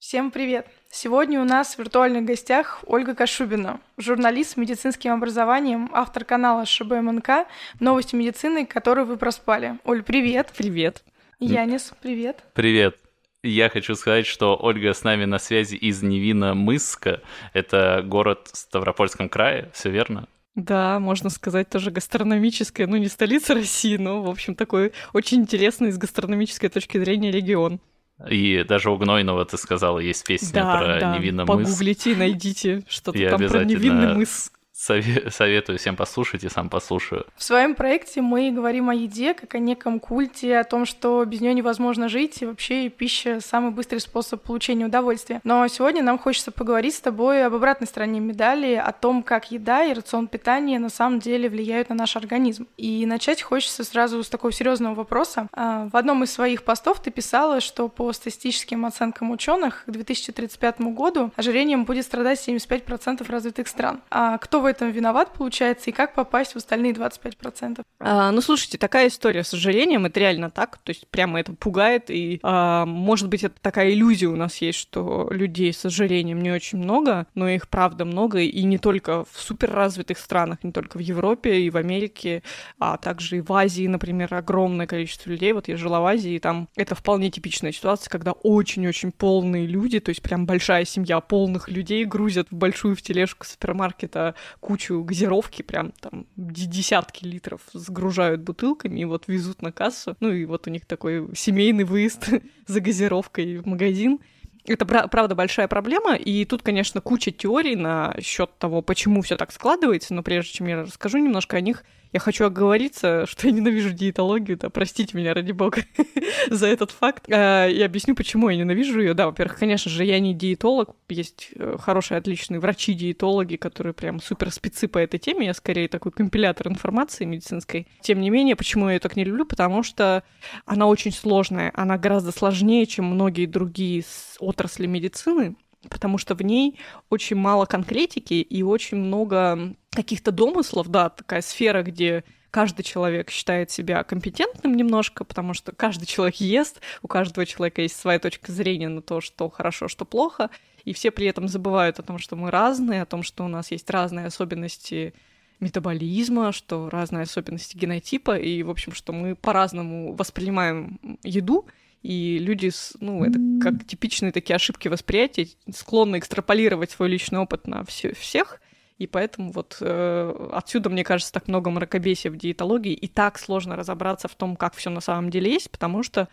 Всем привет! Сегодня у нас в виртуальных гостях Ольга Кашубина, журналист с медицинским образованием, автор канала ШБМНК «Новости медицины», который вы проспали. Оль, привет! Привет! Янис, привет! Привет! Я хочу сказать, что Ольга с нами на связи из Невина-Мыска. Это город в Ставропольском крае, все верно? Да, можно сказать, тоже гастрономическая, ну не столица России, но, в общем, такой очень интересный с гастрономической точки зрения регион. И даже у Гнойного, ты сказала, есть песня да, про да. невинный мыс. Погуглите, найдите что-то там про невинный мыс. Советую всем послушать и сам послушаю. В своем проекте мы говорим о еде как о неком культе, о том, что без нее невозможно жить, и вообще пища — самый быстрый способ получения удовольствия. Но сегодня нам хочется поговорить с тобой об обратной стороне медали, о том, как еда и рацион питания на самом деле влияют на наш организм. И начать хочется сразу с такого серьезного вопроса. А, в одном из своих постов ты писала, что по статистическим оценкам ученых к 2035 году ожирением будет страдать 75% развитых стран. А кто в этом виноват, получается, и как попасть в остальные 25%? А, ну, слушайте, такая история с ожирением, это реально так, то есть прямо это пугает, и, а, может быть, это такая иллюзия у нас есть, что людей с ожирением не очень много, но их правда много, и не только в суперразвитых странах, не только в Европе и в Америке, а также и в Азии, например, огромное количество людей. Вот я жила в Азии, и там это вполне типичная ситуация, когда очень-очень полные люди, то есть прям большая семья полных людей грузят в большую в тележку супермаркета кучу газировки, прям там десятки литров сгружают бутылками и вот везут на кассу. Ну и вот у них такой семейный выезд за газировкой в магазин. Это правда большая проблема, и тут, конечно, куча теорий на счет того, почему все так складывается, но прежде чем я расскажу немножко о них, я хочу оговориться, что я ненавижу диетологию, да, простите меня, ради бога, за этот факт. А, и объясню, почему я ненавижу ее. Да, во-первых, конечно же, я не диетолог, есть э, хорошие, отличные врачи-диетологи, которые прям супер спецы по этой теме, я скорее такой компилятор информации медицинской. Тем не менее, почему я ее так не люблю? Потому что она очень сложная, она гораздо сложнее, чем многие другие отрасли медицины, потому что в ней очень мало конкретики и очень много каких-то домыслов, да, такая сфера, где каждый человек считает себя компетентным немножко, потому что каждый человек ест, у каждого человека есть своя точка зрения на то, что хорошо, что плохо, и все при этом забывают о том, что мы разные, о том, что у нас есть разные особенности метаболизма, что разные особенности генотипа, и, в общем, что мы по-разному воспринимаем еду, и люди, ну, это как типичные такие ошибки восприятия, склонны экстраполировать свой личный опыт на все, всех, и поэтому вот э, отсюда, мне кажется, так много мракобесия в диетологии, и так сложно разобраться в том, как все на самом деле есть, потому что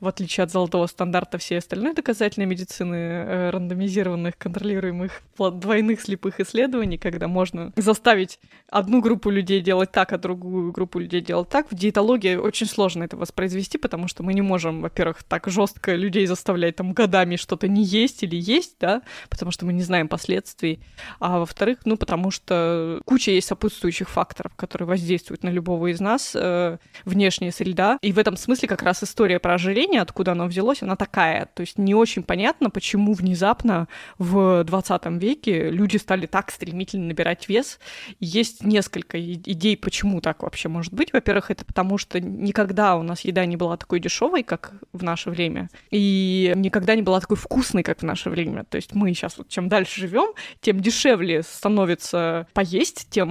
в отличие от золотого стандарта всей остальной доказательной медицины, э, рандомизированных, контролируемых двойных слепых исследований, когда можно заставить одну группу людей делать так, а другую группу людей делать так, в диетологии очень сложно это воспроизвести, потому что мы не можем, во-первых, так жестко людей заставлять там годами что-то не есть или есть, да, потому что мы не знаем последствий, а во-вторых, ну, потому что куча есть сопутствующих факторов, которые воздействуют на любого из нас, э, внешняя среда, и в этом смысле как раз история про ожирение, откуда оно взялось, она такая. То есть не очень понятно, почему внезапно в 20 веке люди стали так стремительно набирать вес. Есть несколько идей, почему так вообще может быть. Во-первых, это потому, что никогда у нас еда не была такой дешевой, как в наше время, и никогда не была такой вкусной, как в наше время. То есть мы сейчас вот чем дальше живем, тем дешевле становится поесть, тем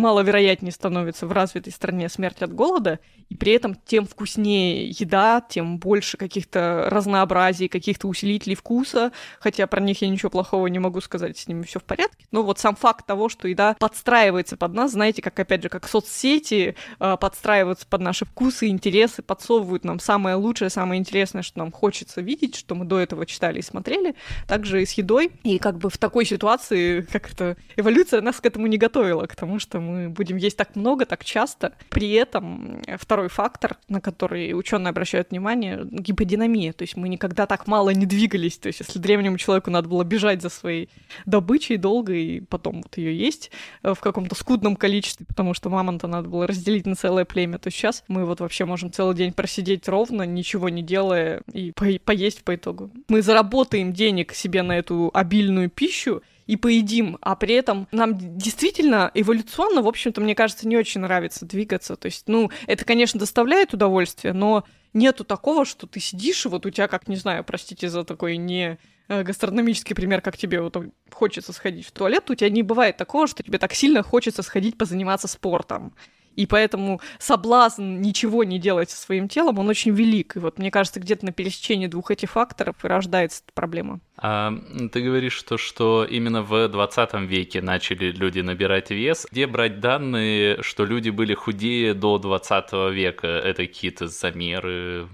маловероятнее становится в развитой стране смерть от голода, и при этом тем вкуснее еда, тем больше каких-то разнообразий, каких-то усилителей вкуса, хотя про них я ничего плохого не могу сказать, с ними все в порядке. Но вот сам факт того, что еда подстраивается под нас, знаете, как опять же, как соцсети э, подстраиваются под наши вкусы, интересы, подсовывают нам самое лучшее, самое интересное, что нам хочется видеть, что мы до этого читали и смотрели, также и с едой. И как бы в такой ситуации, как это эволюция нас к этому не готовила, к тому, что мы будем есть так много, так часто. При этом второй второй фактор, на который ученые обращают внимание, гиподинамия. То есть мы никогда так мало не двигались. То есть если древнему человеку надо было бежать за своей добычей долго и потом вот ее есть э, в каком-то скудном количестве, потому что мамонта надо было разделить на целое племя, то сейчас мы вот вообще можем целый день просидеть ровно, ничего не делая и по поесть по итогу. Мы заработаем денег себе на эту обильную пищу, и поедим, а при этом нам действительно эволюционно, в общем-то, мне кажется, не очень нравится двигаться. То есть, ну, это, конечно, доставляет удовольствие, но нету такого, что ты сидишь, и вот у тебя, как, не знаю, простите за такой не э, гастрономический пример, как тебе вот хочется сходить в туалет, у тебя не бывает такого, что тебе так сильно хочется сходить позаниматься спортом. И поэтому соблазн ничего не делать со своим телом, он очень велик. И вот мне кажется, где-то на пересечении двух этих факторов и рождается эта проблема. А, ты говоришь, что, что именно в 20 веке начали люди набирать вес. Где брать данные, что люди были худее до 20 века? Это какие-то замеры,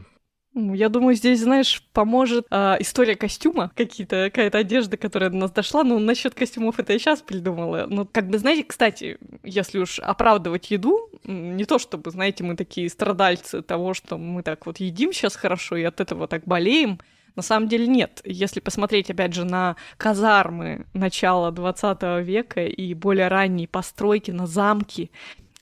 я думаю, здесь, знаешь, поможет э, история костюма, какие-то, какая-то одежда, которая до нас дошла. Ну, насчет костюмов это я сейчас придумала. Ну, как бы, знаете, кстати, если уж оправдывать еду, не то чтобы, знаете, мы такие страдальцы того, что мы так вот едим сейчас хорошо и от этого так болеем. На самом деле нет. Если посмотреть, опять же, на казармы начала 20 века и более ранние постройки на замки,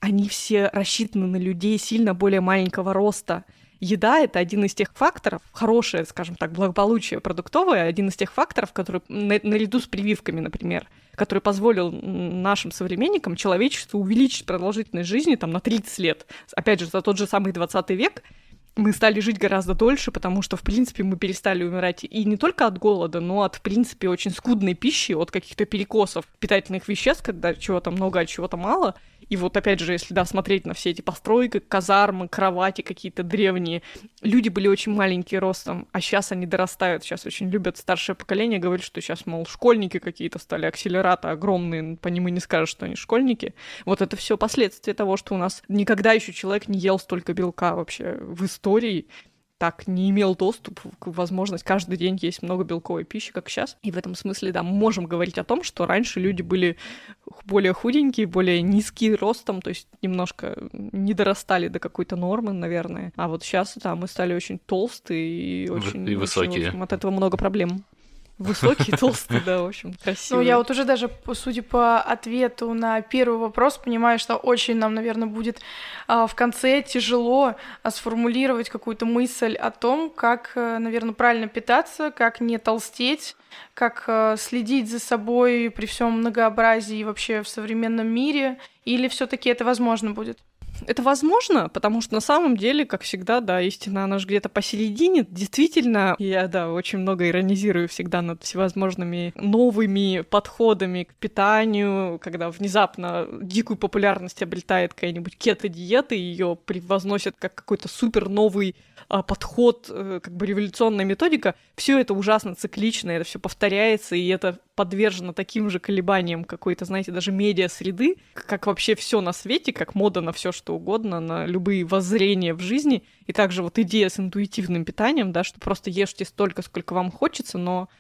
они все рассчитаны на людей сильно более маленького роста — еда — это один из тех факторов, хорошее, скажем так, благополучие продуктовое, один из тех факторов, который наряду с прививками, например, который позволил нашим современникам, человечеству увеличить продолжительность жизни там, на 30 лет. Опять же, за тот же самый 20 век мы стали жить гораздо дольше, потому что, в принципе, мы перестали умирать и не только от голода, но от, в принципе, очень скудной пищи, от каких-то перекосов питательных веществ, когда чего-то много, а чего-то мало. И вот опять же, если да, смотреть на все эти постройки, казармы, кровати какие-то древние, люди были очень маленькие ростом, а сейчас они дорастают. Сейчас очень любят старшее поколение, говорят, что сейчас, мол, школьники какие-то стали, акселераты огромные, по ним и не скажешь, что они школьники. Вот это все последствия того, что у нас никогда еще человек не ел столько белка вообще в истории так не имел доступ к возможность каждый день есть много белковой пищи, как сейчас. И в этом смысле, да, мы можем говорить о том, что раньше люди были более худенькие, более низкие ростом, то есть немножко не дорастали до какой-то нормы, наверное. А вот сейчас, да, мы стали очень толстые и очень... И высокие. Очень, в общем, от этого много проблем. Высокий, толстый, да, в общем, красивый. Ну, я вот уже даже, судя по ответу на первый вопрос, понимаю, что очень нам, наверное, будет а, в конце тяжело а, сформулировать какую-то мысль о том, как, э, наверное, правильно питаться, как не толстеть, как а, следить за собой при всем многообразии вообще в современном мире, или все-таки это возможно будет? Это возможно, потому что на самом деле, как всегда, да, истина, она же где-то посередине. Действительно, я, да, очень много иронизирую всегда над всевозможными новыми подходами к питанию, когда внезапно дикую популярность обретает какая-нибудь кето-диета, ее превозносят как какой-то супер новый а, подход, э, как бы революционная методика. Все это ужасно циклично, это все повторяется, и это подвержена таким же колебаниям какой-то, знаете, даже медиа-среды, как вообще все на свете, как мода на все что угодно, на любые воззрения в жизни. И также вот идея с интуитивным питанием, да, что просто ешьте столько, сколько вам хочется, но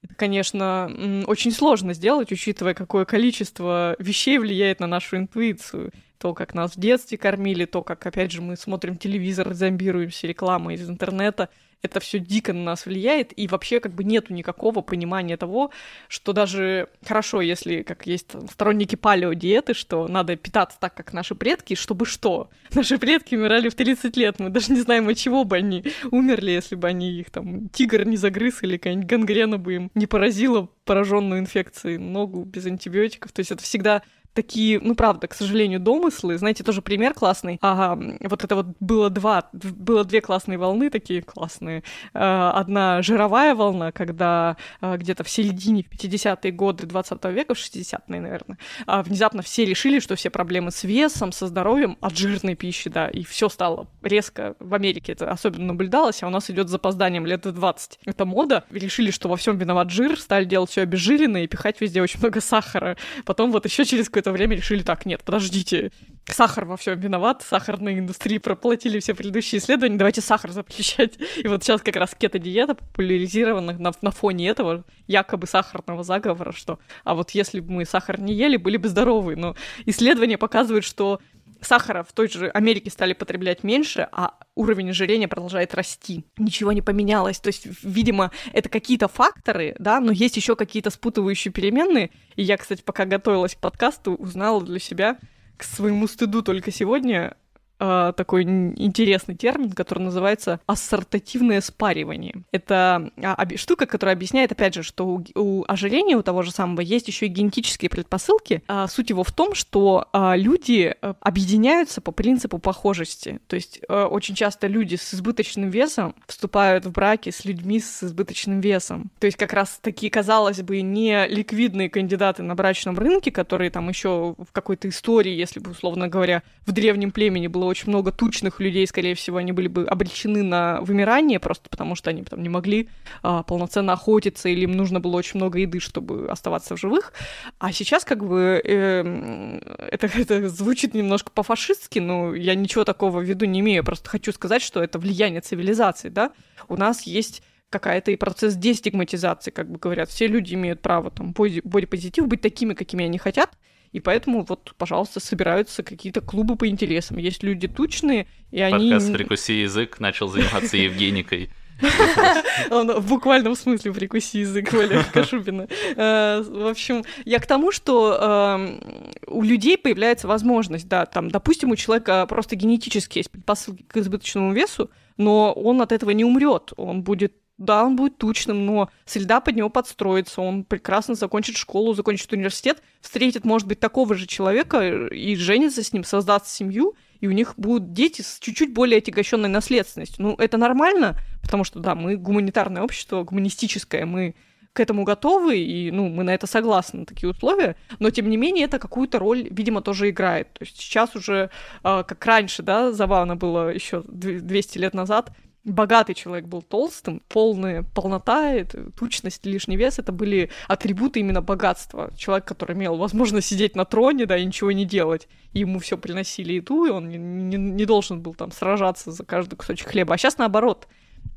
это, конечно, очень сложно сделать, учитывая, какое количество вещей влияет на нашу интуицию. То, как нас в детстве кормили, то, как, опять же, мы смотрим телевизор, зомбируемся рекламой из интернета — это все дико на нас влияет, и вообще как бы нету никакого понимания того, что даже хорошо, если как есть там, сторонники палеодиеты, что надо питаться так, как наши предки, чтобы что? Наши предки умирали в 30 лет, мы даже не знаем, от чего бы они умерли, если бы они их там тигр не загрыз или какая-нибудь гангрена бы им не поразила пораженную инфекцией ногу без антибиотиков. То есть это всегда такие, ну, правда, к сожалению, домыслы. Знаете, тоже пример классный. Ага, вот это вот было два, было две классные волны такие классные. А, одна жировая волна, когда а, где-то в середине, в 50-е годы 20 века, в 60-е, наверное, а, внезапно все решили, что все проблемы с весом, со здоровьем от жирной пищи, да, и все стало резко. В Америке это особенно наблюдалось, а у нас идет с запозданием лет 20. Это мода. Решили, что во всем виноват жир, стали делать все обезжиренное и пихать везде очень много сахара. Потом вот еще через какое-то время решили, так, нет, подождите, сахар во всем виноват, сахарной индустрии проплатили все предыдущие исследования, давайте сахар запрещать. И вот сейчас как раз кето-диета популяризирована на, на фоне этого якобы сахарного заговора, что а вот если бы мы сахар не ели, были бы здоровы. Но исследования показывают, что сахара в той же Америке стали потреблять меньше, а уровень ожирения продолжает расти. Ничего не поменялось. То есть, видимо, это какие-то факторы, да, но есть еще какие-то спутывающие переменные. И я, кстати, пока готовилась к подкасту, узнала для себя к своему стыду только сегодня э, такой интересный термин, который называется ассортативное спаривание. Это э, штука, которая объясняет, опять же, что у, ожирения у того же самого есть еще и генетические предпосылки. А суть его в том, что люди объединяются по принципу похожести. То есть очень часто люди с избыточным весом вступают в браки с людьми с избыточным весом. То есть как раз такие, казалось бы, не ликвидные кандидаты на брачном рынке, которые там еще в какой-то истории, если бы, условно говоря, в древнем племени было очень много тучных людей, скорее всего, они были бы обречены на вымирание, просто потому что они потом не могли а, полноценно охотиться, или им нужно было очень много еды, чтобы оставаться в живых. А сейчас как бы э, это, это звучит немножко по-фашистски, но я ничего такого в виду не имею, просто хочу сказать, что это влияние цивилизации, да. У нас есть какая-то и процесс дестигматизации, как бы говорят. Все люди имеют право там бодипозитив быть такими, какими они хотят, и поэтому вот, пожалуйста, собираются какие-то клубы по интересам. Есть люди тучные, и они... Подкаст «Прикуси язык» начал заниматься Евгеникой. Он в буквальном смысле прикуси язык Валерия Кашубина. Э, в общем, я к тому, что эм, у людей появляется возможность, да, там, допустим, у человека просто генетически есть предпосылки к избыточному весу, но он от этого не умрет, он будет да, он будет тучным, но среда под него подстроится, он прекрасно закончит школу, закончит университет, встретит, может быть, такого же человека и женится с ним, создаст семью, и у них будут дети с чуть-чуть более отягощенной наследственностью. Ну, это нормально, потому что, да, мы гуманитарное общество, гуманистическое, мы к этому готовы, и, ну, мы на это согласны, на такие условия, но, тем не менее, это какую-то роль, видимо, тоже играет. То есть сейчас уже, э, как раньше, да, забавно было еще 200 лет назад, богатый человек был толстым, полная полнота, это, тучность, лишний вес, это были атрибуты именно богатства. Человек, который имел возможность сидеть на троне, да, и ничего не делать. ему все приносили еду, и он не, не, не должен был там сражаться за каждый кусочек хлеба. А сейчас наоборот.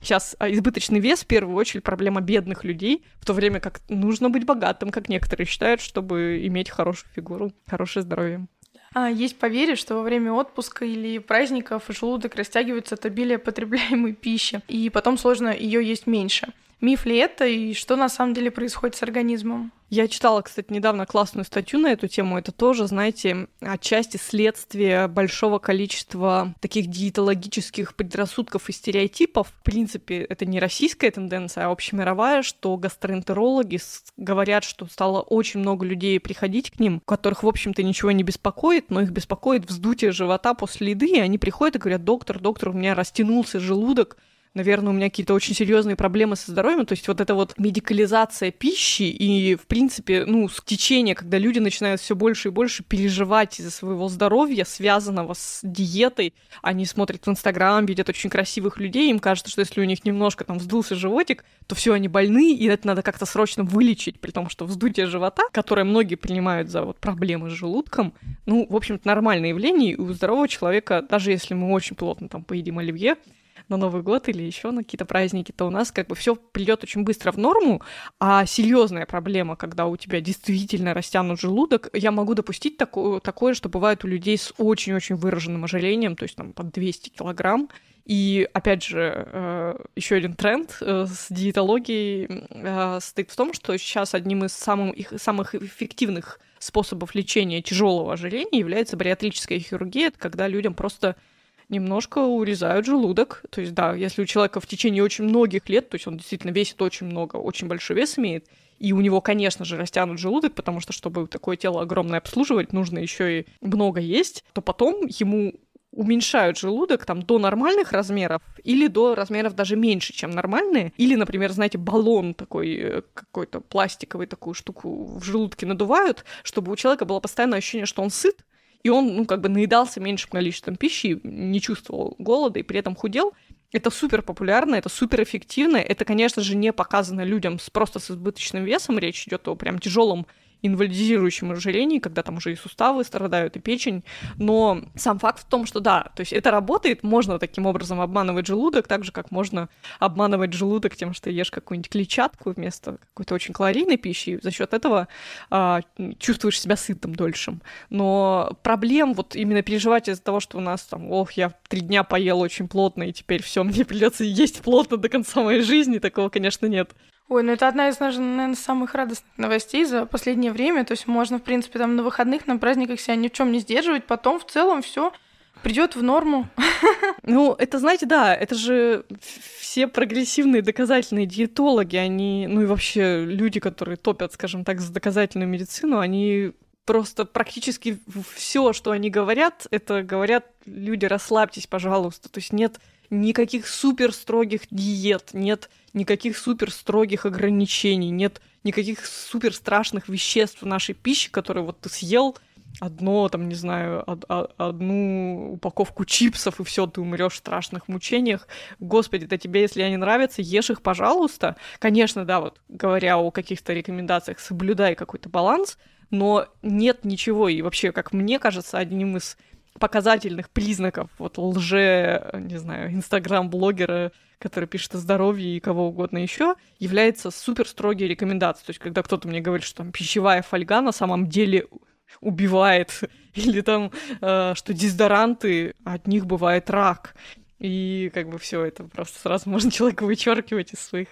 Сейчас а, избыточный вес в первую очередь проблема бедных людей, в то время как нужно быть богатым, как некоторые считают, чтобы иметь хорошую фигуру, хорошее здоровье. А, есть поверье, что во время отпуска или праздников желудок растягивается от обилия потребляемой пищи, и потом сложно ее есть меньше. Миф ли это и что на самом деле происходит с организмом? Я читала, кстати, недавно классную статью на эту тему. Это тоже, знаете, отчасти следствие большого количества таких диетологических предрассудков и стереотипов. В принципе, это не российская тенденция, а общемировая, что гастроэнтерологи говорят, что стало очень много людей приходить к ним, которых, в общем-то, ничего не беспокоит, но их беспокоит вздутие живота после еды, и они приходят и говорят, доктор, доктор, у меня растянулся желудок, наверное, у меня какие-то очень серьезные проблемы со здоровьем. То есть вот эта вот медикализация пищи и, в принципе, ну, течение, когда люди начинают все больше и больше переживать из-за своего здоровья, связанного с диетой. Они смотрят в Инстаграм, видят очень красивых людей, им кажется, что если у них немножко там вздулся животик, то все они больны, и это надо как-то срочно вылечить, при том, что вздутие живота, которое многие принимают за вот проблемы с желудком, ну, в общем-то, нормальное явление, и у здорового человека, даже если мы очень плотно там поедим оливье, на Новый год или еще на какие-то праздники, то у нас как бы все придет очень быстро в норму, а серьезная проблема, когда у тебя действительно растянут желудок, я могу допустить такое, такое, что бывает у людей с очень-очень выраженным ожирением, то есть там под 200 килограмм, и опять же, э, еще один тренд э, с диетологией э, стоит в том, что сейчас одним из самых, самых эффективных способов лечения тяжелого ожирения является бариатрическая хирургия, когда людям просто немножко урезают желудок. То есть, да, если у человека в течение очень многих лет, то есть он действительно весит очень много, очень большой вес имеет, и у него, конечно же, растянут желудок, потому что, чтобы такое тело огромное обслуживать, нужно еще и много есть, то потом ему уменьшают желудок там до нормальных размеров или до размеров даже меньше, чем нормальные. Или, например, знаете, баллон такой э, какой-то пластиковый такую штуку в желудке надувают, чтобы у человека было постоянное ощущение, что он сыт, и он, ну, как бы наедался меньшим количеством пищи, не чувствовал голода и при этом худел. Это супер популярно, это супер эффективно. Это, конечно же, не показано людям с, просто с избыточным весом. Речь идет о прям тяжелом инвалидизирующем ожирении, когда там уже и суставы страдают, и печень. Но сам факт в том, что да, то есть это работает, можно таким образом обманывать желудок, так же, как можно обманывать желудок тем, что ешь какую-нибудь клетчатку вместо какой-то очень калорийной пищи, и за счет этого а, чувствуешь себя сытым дольшим. Но проблем вот именно переживать из-за того, что у нас там, ох, я три дня поел очень плотно, и теперь все, мне придется есть плотно до конца моей жизни, такого, конечно, нет. Ой, ну это одна из, наверное, самых радостных новостей за последнее время. То есть можно, в принципе, там на выходных, на праздниках себя ни в чем не сдерживать. Потом в целом все придет в норму. Ну, это, знаете, да, это же все прогрессивные доказательные диетологи, они, ну и вообще люди, которые топят, скажем так, за доказательную медицину, они просто практически все, что они говорят, это говорят люди, расслабьтесь, пожалуйста. То есть нет никаких супер строгих диет, нет никаких супер строгих ограничений, нет никаких супер страшных веществ в нашей пище, которые вот ты съел, одно, там, не знаю, од- одну упаковку чипсов, и все, ты умрешь в страшных мучениях. Господи, да тебе, если они нравятся, ешь их, пожалуйста. Конечно, да, вот говоря о каких-то рекомендациях, соблюдай какой-то баланс, но нет ничего, и вообще, как мне кажется, одним из показательных признаков вот лже, не знаю, инстаграм-блогера, который пишет о здоровье и кого угодно еще, является супер строгие рекомендации. То есть, когда кто-то мне говорит, что там пищевая фольга на самом деле убивает, или там, э, что дезодоранты, от них бывает рак. И как бы все это просто сразу можно человека вычеркивать из своих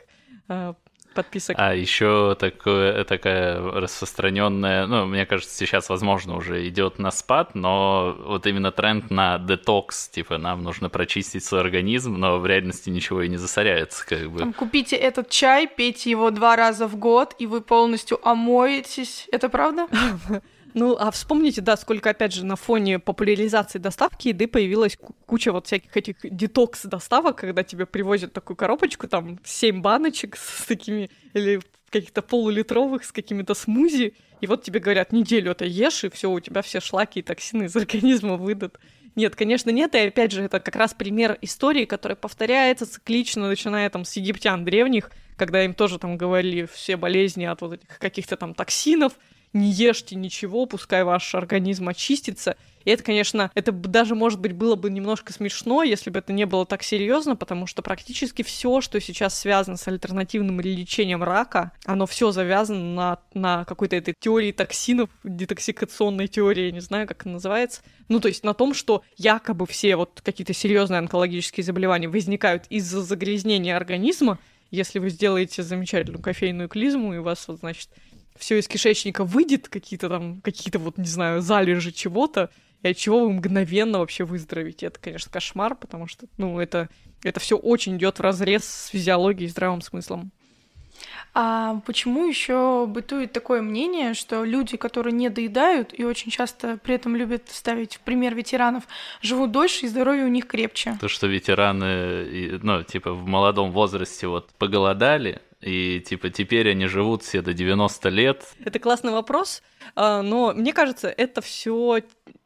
э, подписок. А еще такое, такая распространенная, ну, мне кажется, сейчас, возможно, уже идет на спад, но вот именно тренд на детокс, типа, нам нужно прочистить свой организм, но в реальности ничего и не засоряется, как бы. Там, купите этот чай, пейте его два раза в год, и вы полностью омоетесь. Это правда? Ну, а вспомните, да, сколько, опять же, на фоне популяризации доставки еды появилась куча вот всяких этих детокс-доставок, когда тебе привозят такую коробочку, там, 7 баночек с такими, или каких-то полулитровых с какими-то смузи, и вот тебе говорят, неделю это ешь, и все, у тебя все шлаки и токсины из организма выйдут. Нет, конечно, нет, и опять же, это как раз пример истории, которая повторяется циклично, начиная там с египтян древних, когда им тоже там говорили все болезни от вот этих каких-то там токсинов, не ешьте ничего, пускай ваш организм очистится. И это, конечно, это даже, может быть, было бы немножко смешно, если бы это не было так серьезно, потому что практически все, что сейчас связано с альтернативным лечением рака, оно все завязано на, на какой-то этой теории токсинов, детоксикационной теории, не знаю, как это называется. Ну, то есть на том, что якобы все вот какие-то серьезные онкологические заболевания возникают из-за загрязнения организма, если вы сделаете замечательную кофейную клизму, и у вас, вот, значит, все из кишечника выйдет, какие-то там, какие-то вот, не знаю, залежи чего-то, и от чего вы мгновенно вообще выздоровите. Это, конечно, кошмар, потому что, ну, это, это все очень идет в разрез с физиологией и здравым смыслом. А почему еще бытует такое мнение, что люди, которые не доедают и очень часто при этом любят ставить в пример ветеранов, живут дольше и здоровье у них крепче? То, что ветераны, ну, типа в молодом возрасте вот поголодали, и типа теперь они живут все до 90 лет. Это классный вопрос, а, но мне кажется, это все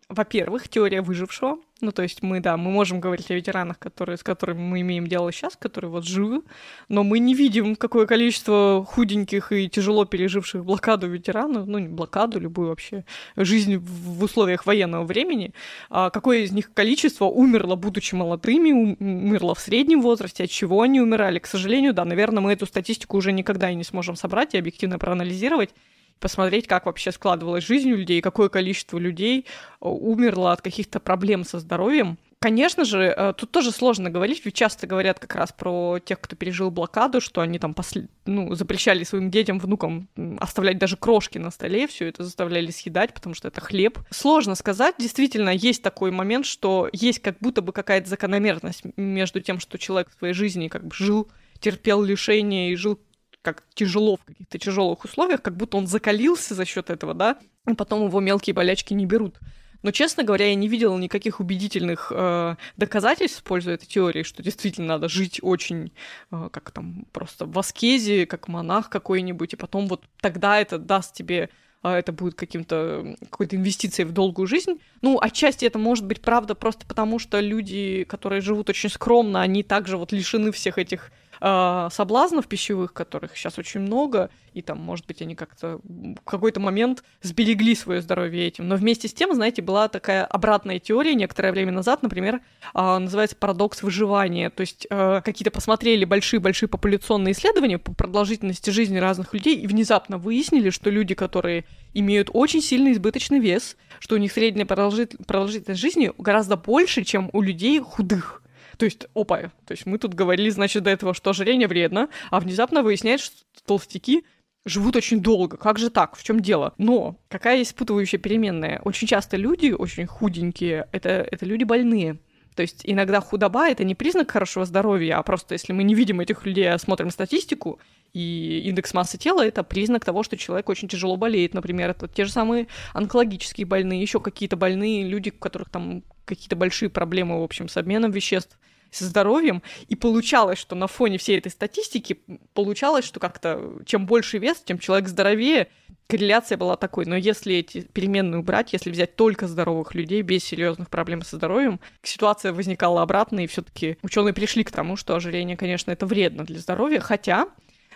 во-первых, теория выжившего. Ну, то есть мы, да, мы можем говорить о ветеранах, которые, с которыми мы имеем дело сейчас, которые вот живы, но мы не видим, какое количество худеньких и тяжело переживших блокаду ветеранов, ну, не блокаду, любую вообще жизнь в условиях военного времени, а какое из них количество умерло, будучи молодыми, умерло в среднем возрасте, от чего они умирали. К сожалению, да, наверное, мы эту статистику уже никогда и не сможем собрать и объективно проанализировать, посмотреть, как вообще складывалась жизнь у людей, какое количество людей э, умерло от каких-то проблем со здоровьем. Конечно же, э, тут тоже сложно говорить, ведь часто говорят как раз про тех, кто пережил блокаду, что они там после... ну, запрещали своим детям, внукам оставлять даже крошки на столе, все это заставляли съедать, потому что это хлеб. Сложно сказать, действительно, есть такой момент, что есть как будто бы какая-то закономерность между тем, что человек в своей жизни как бы жил терпел лишения и жил как тяжело в каких-то тяжелых условиях, как будто он закалился за счет этого, да, и потом его мелкие болячки не берут. Но, честно говоря, я не видела никаких убедительных э, доказательств в пользу этой теории, что действительно надо жить очень, э, как там, просто в аскезе, как монах какой-нибудь, и потом вот тогда это даст тебе а это будет каким-то какой-то инвестицией в долгую жизнь. Ну, отчасти это может быть правда просто потому, что люди, которые живут очень скромно, они также вот лишены всех этих э, соблазнов пищевых, которых сейчас очень много, и там, может быть, они как-то в какой-то момент сберегли свое здоровье этим. Но вместе с тем, знаете, была такая обратная теория некоторое время назад, например, э, называется парадокс выживания. То есть э, какие-то посмотрели большие-большие популяционные исследования по продолжительности жизни разных людей и внезапно выяснили, что люди, которые имеют очень сильный избыточный вес, что у них средняя продолжительность жизни гораздо больше, чем у людей худых. То есть, опа, то есть мы тут говорили, значит, до этого, что ожирение вредно, а внезапно выясняется, что толстяки живут очень долго. Как же так? В чем дело? Но какая есть спутывающая переменная? Очень часто люди очень худенькие, это, это люди больные. То есть иногда худоба — это не признак хорошего здоровья, а просто если мы не видим этих людей, а смотрим статистику, и индекс массы тела — это признак того, что человек очень тяжело болеет. Например, это те же самые онкологические больные, еще какие-то больные люди, у которых там какие-то большие проблемы, в общем, с обменом веществ со здоровьем, и получалось, что на фоне всей этой статистики получалось, что как-то чем больше вес, тем человек здоровее, корреляция была такой. Но если эти переменные убрать, если взять только здоровых людей без серьезных проблем со здоровьем, ситуация возникала обратно, и все-таки ученые пришли к тому, что ожирение, конечно, это вредно для здоровья, хотя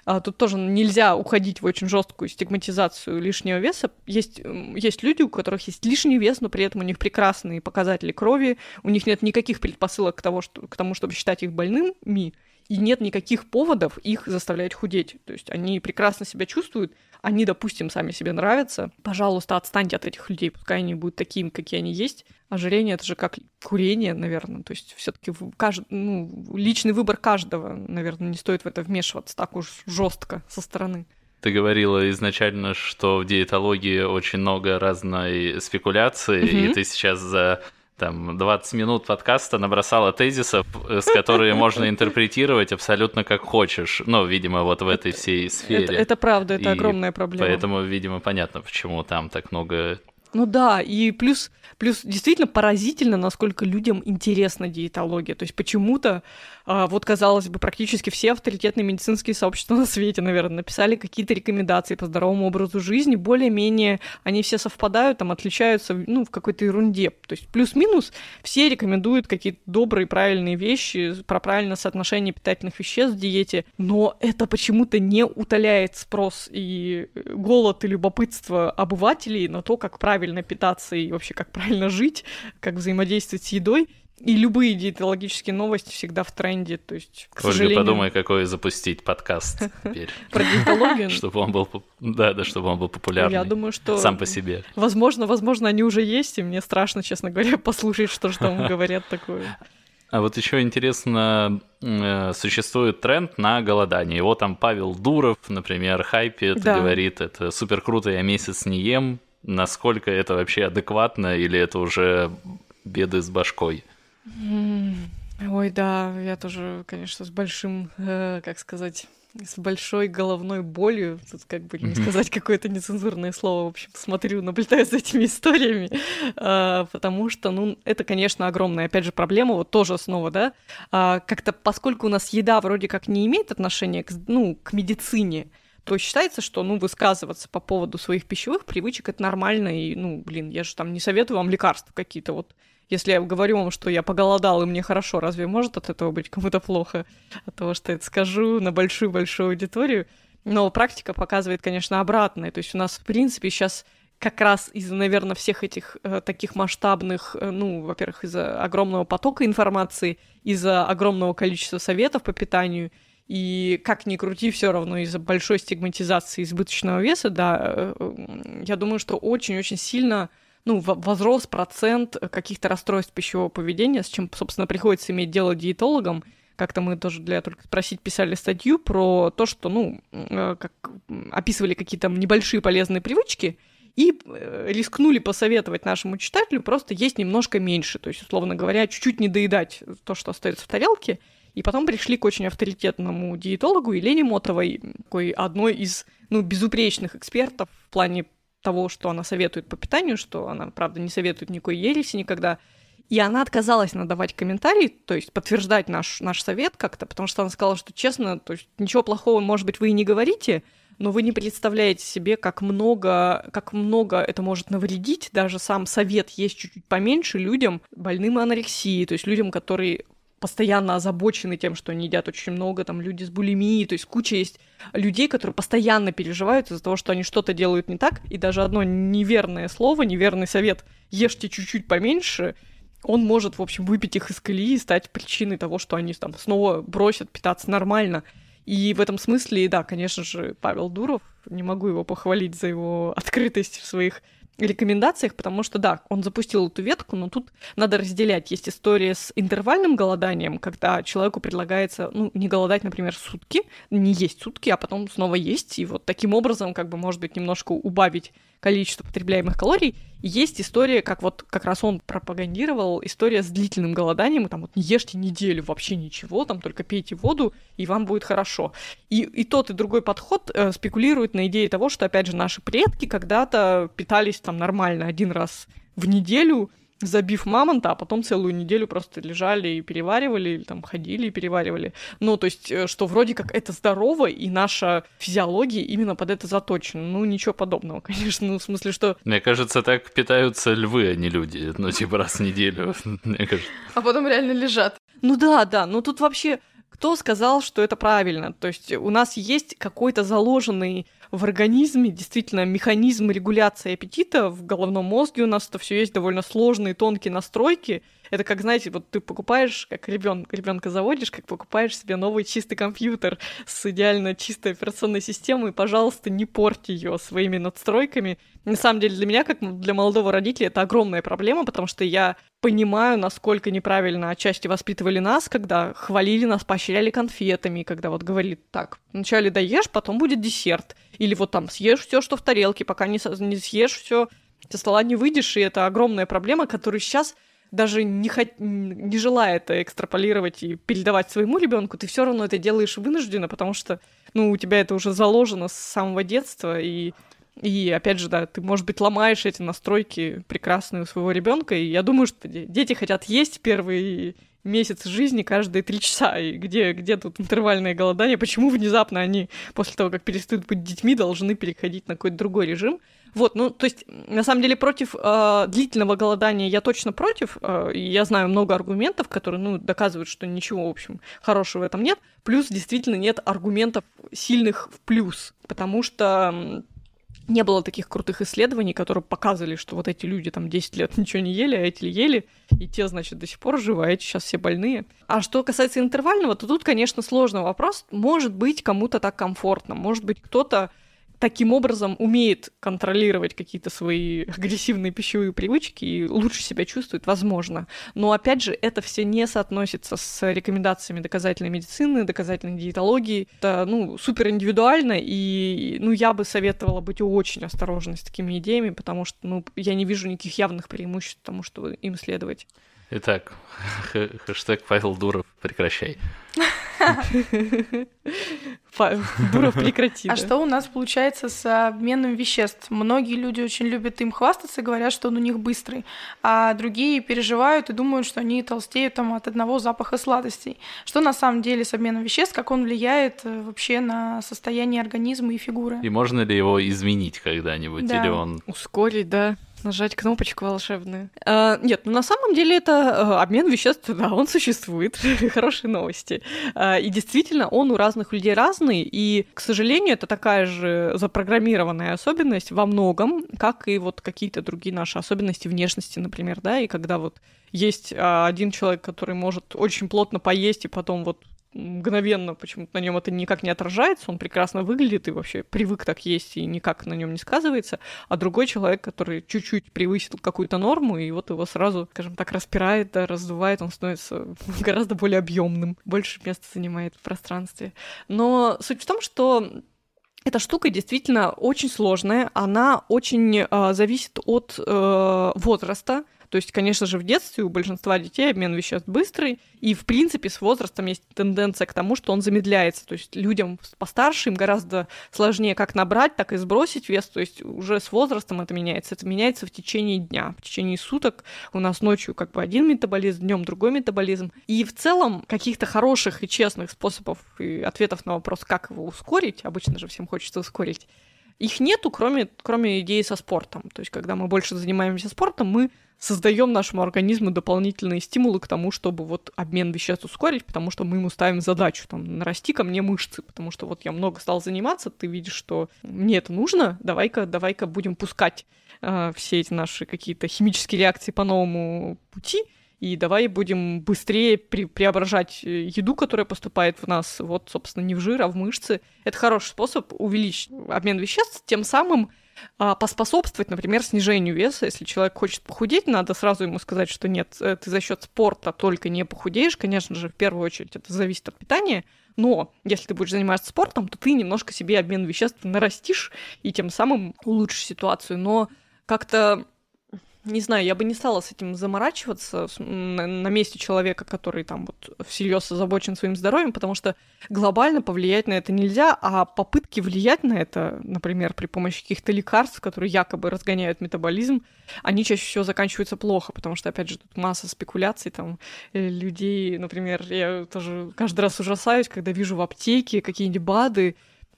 а, тут тоже нельзя уходить в очень жесткую стигматизацию лишнего веса. Есть, есть люди, у которых есть лишний вес, но при этом у них прекрасные показатели крови, у них нет никаких предпосылок к, того, что, к тому, чтобы считать их больными, и нет никаких поводов их заставлять худеть. То есть они прекрасно себя чувствуют, они, допустим, сами себе нравятся. Пожалуйста, отстаньте от этих людей, пускай они будут такими, какие они есть. Ожирение это же как курение, наверное. То есть все-таки кажд... ну, личный выбор каждого, наверное, не стоит в это вмешиваться так уж жестко со стороны. Ты говорила изначально, что в диетологии очень много разной спекуляции, mm-hmm. и ты сейчас за там 20 минут подкаста набросала тезисов, э, с которые можно интерпретировать абсолютно как хочешь. Ну, видимо, вот в этой всей сфере. Это, это правда, это и огромная проблема. Поэтому, видимо, понятно, почему там так много ну да, и плюс, плюс действительно поразительно, насколько людям интересна диетология. То есть почему-то а, вот, казалось бы, практически все авторитетные медицинские сообщества на свете, наверное, написали какие-то рекомендации по здоровому образу жизни. Более-менее они все совпадают, там отличаются, ну, в какой-то ерунде. То есть плюс-минус все рекомендуют какие-то добрые, правильные вещи про правильное соотношение питательных веществ в диете, но это почему-то не утоляет спрос и голод и любопытство обывателей на то, как правильно питаться и вообще как правильно жить, как взаимодействовать с едой. И любые диетологические новости всегда в тренде, то есть, к Ольга, сожалению... подумай, какой запустить подкаст теперь. Про диетологию? Чтобы он был, да, да, чтобы он был популярный. Я думаю, что... Сам по себе. Возможно, возможно, они уже есть, и мне страшно, честно говоря, послушать, что же там говорят такое. А вот еще интересно, э, существует тренд на голодание. Его там Павел Дуров, например, хайпит, да. говорит, это супер круто, я месяц не ем. Насколько это вообще адекватно или это уже беды с башкой? Ой, да, я тоже, конечно, с большим, э, как сказать, с большой головной болью, тут как бы не сказать какое-то нецензурное слово, в общем, смотрю, наблюдаю за этими историями, э, потому что, ну, это, конечно, огромная, опять же, проблема, вот тоже снова, да, э, как-то, поскольку у нас еда вроде как не имеет отношения к, ну, к медицине, то считается, что, ну, высказываться по поводу своих пищевых привычек это нормально, и, ну, блин, я же там не советую вам лекарства какие-то, вот если я говорю вам, что я поголодал и мне хорошо, разве может от этого быть кому-то плохо? От того, что я это скажу на большую-большую аудиторию. Но практика показывает, конечно, обратное. То есть у нас, в принципе, сейчас как раз из-за, наверное, всех этих э, таких масштабных, э, ну, во-первых, из-за огромного потока информации, из-за огромного количества советов по питанию, и как ни крути, все равно из-за большой стигматизации избыточного веса, да, э, э я думаю, что очень-очень сильно ну, возрос процент каких-то расстройств пищевого поведения, с чем, собственно, приходится иметь дело диетологам. Как-то мы тоже для только спросить писали статью про то, что, ну, э, как описывали какие-то небольшие полезные привычки, и э, рискнули посоветовать нашему читателю просто есть немножко меньше, то есть, условно говоря, чуть-чуть не доедать то, что остается в тарелке, и потом пришли к очень авторитетному диетологу Елене Мотовой, такой одной из ну, безупречных экспертов в плане того, что она советует по питанию, что она, правда, не советует никакой ереси никогда. И она отказалась надавать комментарий, то есть подтверждать наш, наш совет как-то, потому что она сказала, что честно, то есть ничего плохого, может быть, вы и не говорите, но вы не представляете себе, как много, как много это может навредить. Даже сам совет есть чуть-чуть поменьше людям, больным анорексией, то есть людям, которые постоянно озабочены тем, что они едят очень много, там люди с булимией, то есть куча есть людей, которые постоянно переживают из-за того, что они что-то делают не так, и даже одно неверное слово, неверный совет «ешьте чуть-чуть поменьше», он может, в общем, выпить их из колеи и стать причиной того, что они там снова бросят питаться нормально. И в этом смысле, да, конечно же, Павел Дуров, не могу его похвалить за его открытость в своих рекомендациях, потому что, да, он запустил эту ветку, но тут надо разделять. Есть история с интервальным голоданием, когда человеку предлагается, ну, не голодать, например, сутки, не есть сутки, а потом снова есть, и вот таким образом, как бы, может быть, немножко убавить количество потребляемых калорий. Есть история, как вот как раз он пропагандировал, история с длительным голоданием, и там вот не ешьте неделю вообще ничего, там только пейте воду, и вам будет хорошо. И, и тот, и другой подход э, спекулирует на идее того, что, опять же, наши предки когда-то питались там нормально один раз в неделю, забив мамонта, а потом целую неделю просто лежали и переваривали, или там ходили и переваривали. Ну, то есть, э, что вроде как это здорово, и наша физиология именно под это заточена. Ну, ничего подобного, конечно. Ну, в смысле, что... Мне кажется, так питаются львы, а не люди. Ну, типа раз в неделю, мне кажется. А потом реально лежат. Ну да, да, ну тут вообще кто сказал, что это правильно? То есть у нас есть какой-то заложенный в организме действительно механизм регуляции аппетита в головном мозге у нас это все есть довольно сложные тонкие настройки. Это как, знаете, вот ты покупаешь, как ребенка, ребенка заводишь, как покупаешь себе новый чистый компьютер с идеально чистой операционной системой, пожалуйста, не порти ее своими надстройками. На самом деле для меня, как для молодого родителя, это огромная проблема, потому что я понимаю, насколько неправильно отчасти воспитывали нас, когда хвалили нас, поощряли конфетами, когда вот говорили, так, вначале доешь, потом будет десерт. Или вот там съешь все, что в тарелке, пока не, не съешь все, со стола не выйдешь, и это огромная проблема, которую сейчас даже не, хот... не желая это экстраполировать и передавать своему ребенку, ты все равно это делаешь вынужденно, потому что, ну, у тебя это уже заложено с самого детства, и и опять же, да, ты, может быть, ломаешь эти настройки прекрасные у своего ребенка. И я думаю, что дети хотят есть первые месяц жизни каждые три часа. И где, где тут интервальное голодание? Почему внезапно они после того, как перестают быть детьми, должны переходить на какой-то другой режим? Вот, ну, то есть, на самом деле, против э, длительного голодания я точно против. Э, я знаю много аргументов, которые, ну, доказывают, что ничего, в общем, хорошего в этом нет. Плюс, действительно, нет аргументов сильных в плюс. Потому что не было таких крутых исследований, которые показывали, что вот эти люди там 10 лет ничего не ели, а эти ели, и те, значит, до сих пор живы, а эти сейчас все больные. А что касается интервального, то тут, конечно, сложный вопрос. Может быть, кому-то так комфортно, может быть, кто-то таким образом умеет контролировать какие-то свои агрессивные пищевые привычки и лучше себя чувствует, возможно. Но опять же, это все не соотносится с рекомендациями доказательной медицины, доказательной диетологии. Это, ну, супер индивидуально, и, ну, я бы советовала быть очень осторожной с такими идеями, потому что, ну, я не вижу никаких явных преимуществ тому, чтобы им следовать. Итак, хэштег Павел Дуров, прекращай. Дуров прекрати. А что у нас получается с обменом веществ? Многие люди очень любят им хвастаться, говорят, что он у них быстрый, а другие переживают и думают, что они толстеют там от одного запаха сладостей. Что на самом деле с обменом веществ, как он влияет э, вообще на состояние организма и фигуры? И можно ли его изменить когда-нибудь? Да. Или он... Ускорить, да нажать кнопочку волшебную. А, нет, ну на самом деле это а, обмен веществ, да, он существует. Хорошие новости. А, и действительно, он у разных людей разный, и, к сожалению, это такая же запрограммированная особенность во многом, как и вот какие-то другие наши особенности внешности, например, да, и когда вот есть а, один человек, который может очень плотно поесть и потом вот мгновенно почему-то на нем это никак не отражается, он прекрасно выглядит и вообще привык так есть и никак на нем не сказывается, а другой человек, который чуть-чуть превысил какую-то норму, и вот его сразу, скажем так, распирает, да, раздувает, он становится гораздо более объемным, больше места занимает в пространстве. Но суть в том, что эта штука действительно очень сложная, она очень э, зависит от э, возраста, то есть, конечно же, в детстве у большинства детей обмен веществ быстрый, и, в принципе, с возрастом есть тенденция к тому, что он замедляется. То есть людям постарше им гораздо сложнее как набрать, так и сбросить вес. То есть уже с возрастом это меняется. Это меняется в течение дня, в течение суток. У нас ночью как бы один метаболизм, днем другой метаболизм. И в целом каких-то хороших и честных способов и ответов на вопрос, как его ускорить, обычно же всем хочется ускорить, их нету, кроме, кроме идеи со спортом. То есть, когда мы больше занимаемся спортом, мы создаем нашему организму дополнительные стимулы к тому, чтобы вот обмен веществ ускорить, потому что мы ему ставим задачу, там, нарасти ко мне мышцы, потому что вот я много стал заниматься, ты видишь, что мне это нужно, давай-ка, давай-ка будем пускать э, все эти наши какие-то химические реакции по новому пути, и давай будем быстрее пре преображать э, еду, которая поступает в нас, вот, собственно, не в жир, а в мышцы. Это хороший способ увеличить обмен веществ, тем самым а, поспособствовать, например, снижению веса. Если человек хочет похудеть, надо сразу ему сказать, что нет, э, ты за счет спорта только не похудеешь. Конечно же, в первую очередь это зависит от питания, но если ты будешь заниматься спортом, то ты немножко себе обмен веществ нарастишь и тем самым улучшишь ситуацию. Но как-то не знаю, я бы не стала с этим заморачиваться на, месте человека, который там вот всерьез озабочен своим здоровьем, потому что глобально повлиять на это нельзя, а попытки влиять на это, например, при помощи каких-то лекарств, которые якобы разгоняют метаболизм, они чаще всего заканчиваются плохо, потому что, опять же, тут масса спекуляций, там, э, людей, например, я тоже каждый раз ужасаюсь, когда вижу в аптеке какие-нибудь БАДы,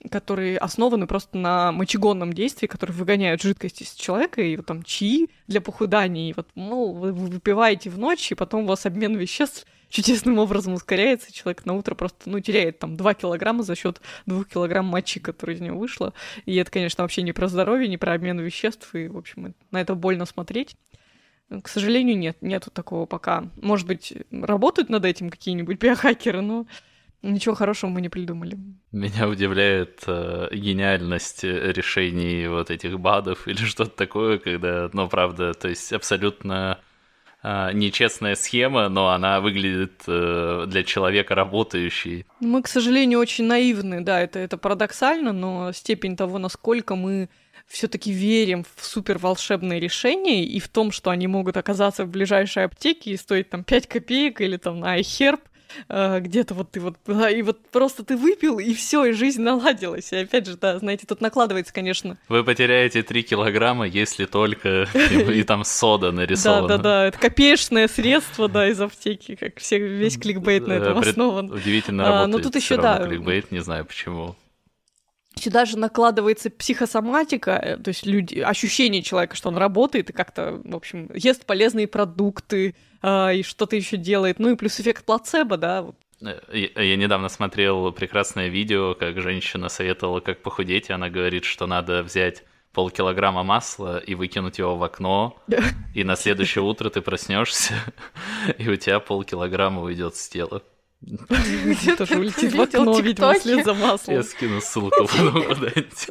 которые основаны просто на мочегонном действии, которые выгоняют жидкость из человека, и вот там чаи для похудания, и вот, мол, вы выпиваете в ночь, и потом у вас обмен веществ чудесным образом ускоряется, человек на утро просто, ну, теряет там 2 килограмма за счет 2 килограмм мочи, которая из него вышла. И это, конечно, вообще не про здоровье, не про обмен веществ, и, в общем, на это больно смотреть. К сожалению, нет, нету такого пока. Может быть, работают над этим какие-нибудь биохакеры, но Ничего хорошего мы не придумали. Меня удивляет э, гениальность решений вот этих БАДов или что-то такое, когда, ну, правда, то есть абсолютно э, нечестная схема, но она выглядит э, для человека работающей. Мы, к сожалению, очень наивны, да, это, это парадоксально, но степень того, насколько мы все-таки верим в супер волшебные решения и в том, что они могут оказаться в ближайшей аптеке и стоить там 5 копеек или там на iHerb, где-то вот ты вот, и вот просто ты выпил, и все, и жизнь наладилась. И опять же, да, знаете, тут накладывается, конечно. Вы потеряете 3 килограмма, если только и там сода нарисована. Да, да, да, это копеечное средство, да, из аптеки, как все, весь кликбейт на этом основан. Удивительно работает. Но тут еще, да. Кликбейт, не знаю почему. Сюда же накладывается психосоматика, э, то есть люди, ощущение человека, что он работает и как-то, в общем, ест полезные продукты э, и что-то еще делает. Ну и плюс эффект плацебо, да. Э, я, я недавно смотрел прекрасное видео, как женщина советовала, как похудеть, и она говорит, что надо взять полкилограмма масла и выкинуть его в окно, и на следующее утро ты проснешься, и у тебя полкилограмма уйдет с тела. Тоже улетит в окно, видимо, вслед за маслом. Я скину ссылку потом куда-нибудь.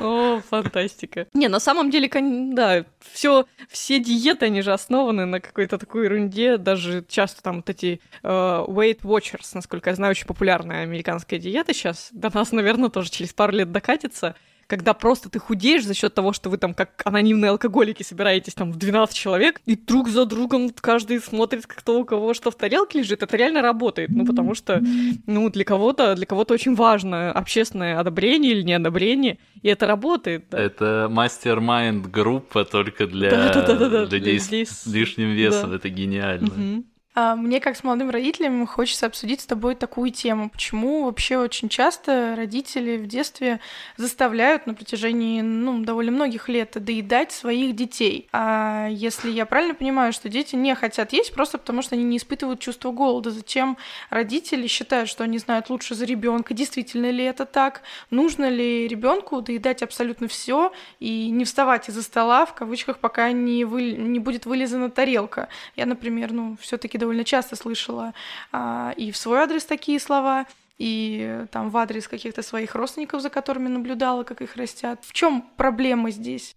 О, фантастика. Не, на самом деле, да, все, все диеты, они же основаны на какой-то такой ерунде. Даже часто там вот эти э, Weight Watchers, насколько я знаю, очень популярная американская диета сейчас. До нас, наверное, тоже через пару лет докатится когда просто ты худеешь за счет того, что вы там как анонимные алкоголики собираетесь там в 12 человек, и друг за другом каждый смотрит, кто у кого что в тарелке лежит, это реально работает, ну, потому что, ну, для кого-то, для кого-то очень важно общественное одобрение или неодобрение, и это работает. Да. Это мастер-майнд группа только для да, да, да, да, людей с лишним весом, да. это гениально. Угу. А, мне, как с молодым родителем, хочется обсудить с тобой такую тему. Почему вообще очень часто родители в детстве заставляют на протяжении ну, довольно многих лет доедать своих детей? А если я правильно понимаю, что дети не хотят есть просто потому, что они не испытывают чувство голода, зачем родители считают, что они знают лучше за ребенка? Действительно ли это так? Нужно ли ребенку доедать абсолютно все и не вставать из-за стола, в кавычках, пока не, вы... не будет вылезана тарелка? Я, например, ну, все-таки довольно часто слышала а, и в свой адрес такие слова, и там в адрес каких-то своих родственников, за которыми наблюдала, как их растят. В чем проблема здесь?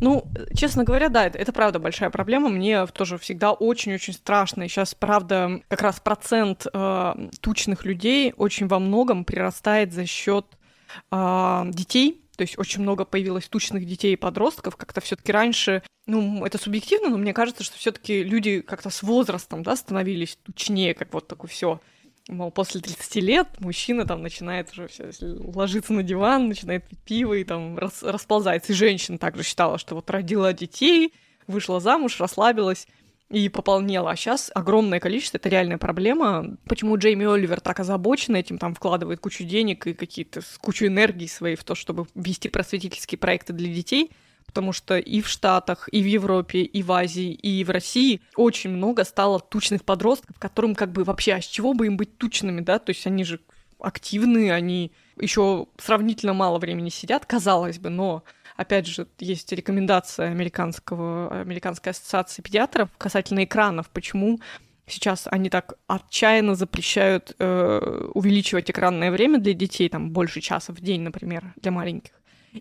Ну, честно говоря, да, это, это правда большая проблема. Мне тоже всегда очень-очень страшно. И сейчас, правда, как раз процент э, тучных людей очень во многом прирастает за счет э, детей, то есть очень много появилось тучных детей и подростков. Как-то все-таки раньше, ну, это субъективно, но мне кажется, что все-таки люди как-то с возрастом, да, становились тучнее, как вот такое все. Мол, после 30 лет мужчина там начинает уже все ложиться на диван, начинает пить пиво и там рас, расползается. И женщина также считала, что вот родила детей, вышла замуж, расслабилась и пополнела. А сейчас огромное количество, это реальная проблема. Почему Джейми Оливер так озабочен этим, там вкладывает кучу денег и какие-то кучу энергии своей в то, чтобы вести просветительские проекты для детей, потому что и в Штатах, и в Европе, и в Азии, и в России очень много стало тучных подростков, которым как бы вообще, а с чего бы им быть тучными, да, то есть они же активны, они еще сравнительно мало времени сидят, казалось бы, но Опять же, есть рекомендация американского, американской ассоциации педиатров касательно экранов, почему сейчас они так отчаянно запрещают э, увеличивать экранное время для детей, там, больше часа в день, например, для маленьких.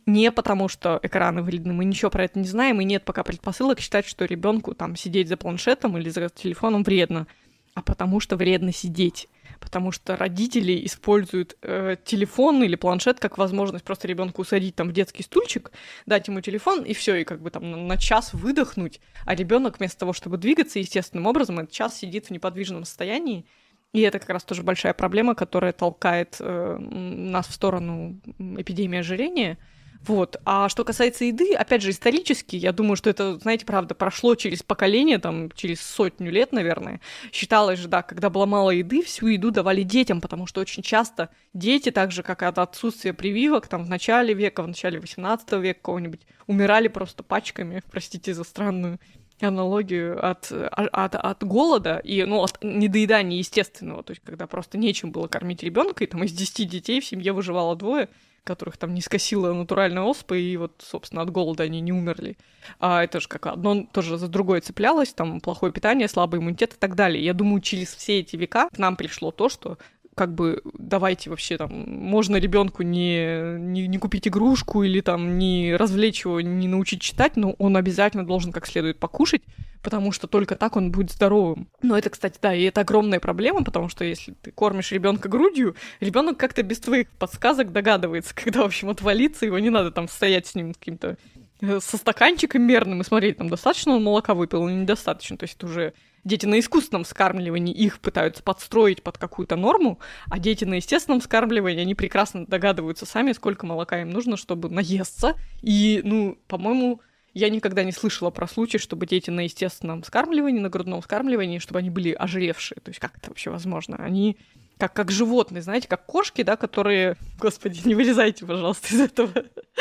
Не потому, что экраны вредны, мы ничего про это не знаем, и нет пока предпосылок считать, что ребенку там сидеть за планшетом или за телефоном вредно, а потому что вредно сидеть потому что родители используют э, телефон или планшет как возможность просто ребенку усадить там в детский стульчик, дать ему телефон и все, и как бы там на, час выдохнуть, а ребенок вместо того, чтобы двигаться естественным образом, этот час сидит в неподвижном состоянии, и это как раз тоже большая проблема, которая толкает э, нас в сторону эпидемии ожирения. Вот. А что касается еды, опять же, исторически, я думаю, что это, знаете, правда, прошло через поколение, там, через сотню лет, наверное. Считалось же, да, когда было мало еды, всю еду давали детям, потому что очень часто дети, так же, как и от отсутствия прививок, там, в начале века, в начале 18 века кого-нибудь, умирали просто пачками, простите за странную аналогию от, от, от голода и, ну, от недоедания естественного, то есть когда просто нечем было кормить ребенка, и там из 10 детей в семье выживало двое, которых там не скосила натуральная оспа, и вот, собственно, от голода они не умерли. А это же как одно тоже за другое цеплялось, там плохое питание, слабый иммунитет и так далее. Я думаю, через все эти века к нам пришло то, что как бы давайте вообще там, можно ребенку не, не, не купить игрушку или там не развлечь его, не научить читать, но он обязательно должен как следует покушать, потому что только так он будет здоровым. Но это, кстати, да, и это огромная проблема, потому что если ты кормишь ребенка грудью, ребенок как-то без твоих подсказок догадывается, когда, в общем, отвалиться, его не надо там стоять с ним каким-то э, со стаканчиком мерным и смотреть, там, достаточно он молока выпил или недостаточно. То есть это уже дети на искусственном скармливании их пытаются подстроить под какую-то норму, а дети на естественном скармливании, они прекрасно догадываются сами, сколько молока им нужно, чтобы наесться. И, ну, по-моему, я никогда не слышала про случай, чтобы дети на естественном скармливании, на грудном скармливании, чтобы они были ожиревшие. То есть как это вообще возможно? Они как, как животные, знаете, как кошки, да, которые... Господи, не вырезайте, пожалуйста, из этого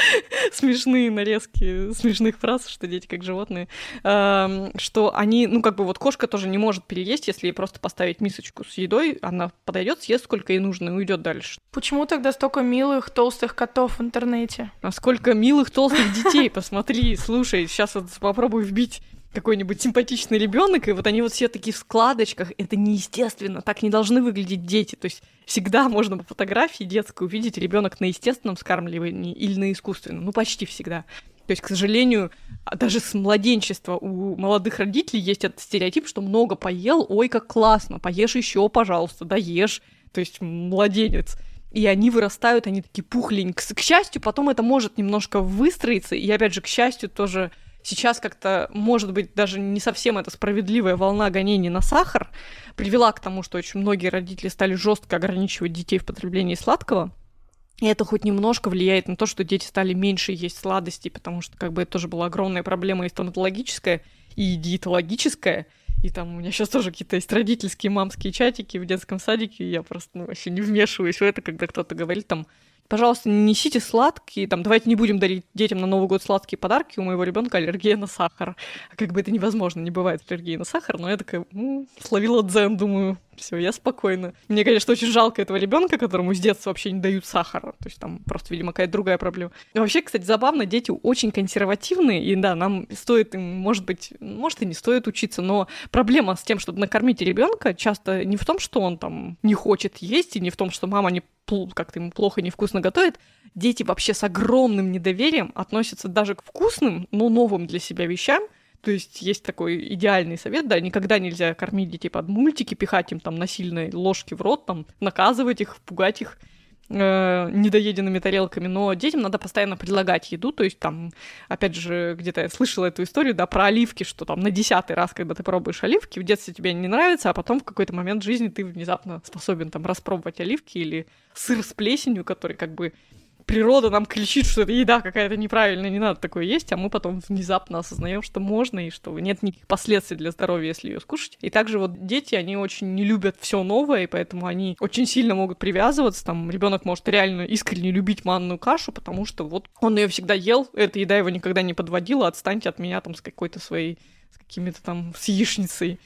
смешные нарезки смешных фраз, что дети как животные, что они, ну, как бы вот кошка тоже не может переесть, если ей просто поставить мисочку с едой, она подойдет, съест сколько ей нужно и уйдет дальше. Почему тогда столько милых толстых котов в интернете? А сколько милых толстых детей, посмотри, слушай, сейчас вот попробуй вбить какой-нибудь симпатичный ребенок, и вот они вот все такие в складочках, это неестественно, так не должны выглядеть дети. То есть всегда можно по фотографии детской увидеть ребенок на естественном скармливании или на искусственном, ну почти всегда. То есть, к сожалению, даже с младенчества у молодых родителей есть этот стереотип, что много поел, ой, как классно, поешь еще, пожалуйста, да ешь. То есть младенец и они вырастают, они такие пухленькие. К счастью, потом это может немножко выстроиться, и опять же, к счастью, тоже сейчас как-то, может быть, даже не совсем эта справедливая волна гонений на сахар привела к тому, что очень многие родители стали жестко ограничивать детей в потреблении сладкого. И это хоть немножко влияет на то, что дети стали меньше есть сладостей, потому что как бы это тоже была огромная проблема и стоматологическая, и диетологическая. И там у меня сейчас тоже какие-то есть родительские мамские чатики в детском садике, и я просто ну, вообще не вмешиваюсь в это, когда кто-то говорит там, пожалуйста, не несите сладкие, там, давайте не будем дарить детям на Новый год сладкие подарки, у моего ребенка аллергия на сахар. А как бы это невозможно, не бывает аллергии на сахар, но я такая, ну, словила дзен, думаю, все, я спокойна. Мне, конечно, очень жалко этого ребенка, которому с детства вообще не дают сахара. То есть там просто, видимо, какая-то другая проблема. Но вообще, кстати, забавно, дети очень консервативные, и да, нам стоит им, может быть, может и не стоит учиться, но проблема с тем, чтобы накормить ребенка, часто не в том, что он там не хочет есть, и не в том, что мама не как-то ему плохо невкусно готовит, дети вообще с огромным недоверием относятся даже к вкусным, но новым для себя вещам. То есть есть такой идеальный совет, да, никогда нельзя кормить детей под мультики, пихать им там насильные ложки в рот, там, наказывать их, пугать их э, недоеденными тарелками, но детям надо постоянно предлагать еду, то есть там, опять же, где-то я слышала эту историю, да, про оливки, что там на десятый раз, когда ты пробуешь оливки, в детстве тебе не нравится, а потом в какой-то момент жизни ты внезапно способен там распробовать оливки или сыр с плесенью, который как бы природа нам кричит, что это еда какая-то неправильная, не надо такое есть, а мы потом внезапно осознаем, что можно и что нет никаких последствий для здоровья, если ее скушать. И также вот дети, они очень не любят все новое, и поэтому они очень сильно могут привязываться. Там ребенок может реально искренне любить манную кашу, потому что вот он ее всегда ел, эта еда его никогда не подводила, отстаньте от меня там с какой-то своей, с какими-то там с яичницей.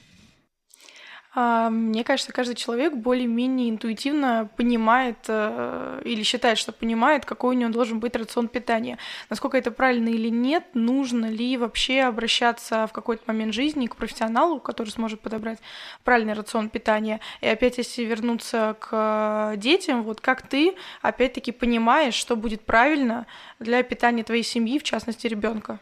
А, мне кажется, каждый человек более-менее интуитивно понимает э, или считает, что понимает, какой у него должен быть рацион питания. Насколько это правильно или нет, нужно ли вообще обращаться в какой-то момент жизни к профессионалу, который сможет подобрать правильный рацион питания. И опять, если вернуться к детям, вот как ты, опять-таки, понимаешь, что будет правильно для питания твоей семьи, в частности, ребенка?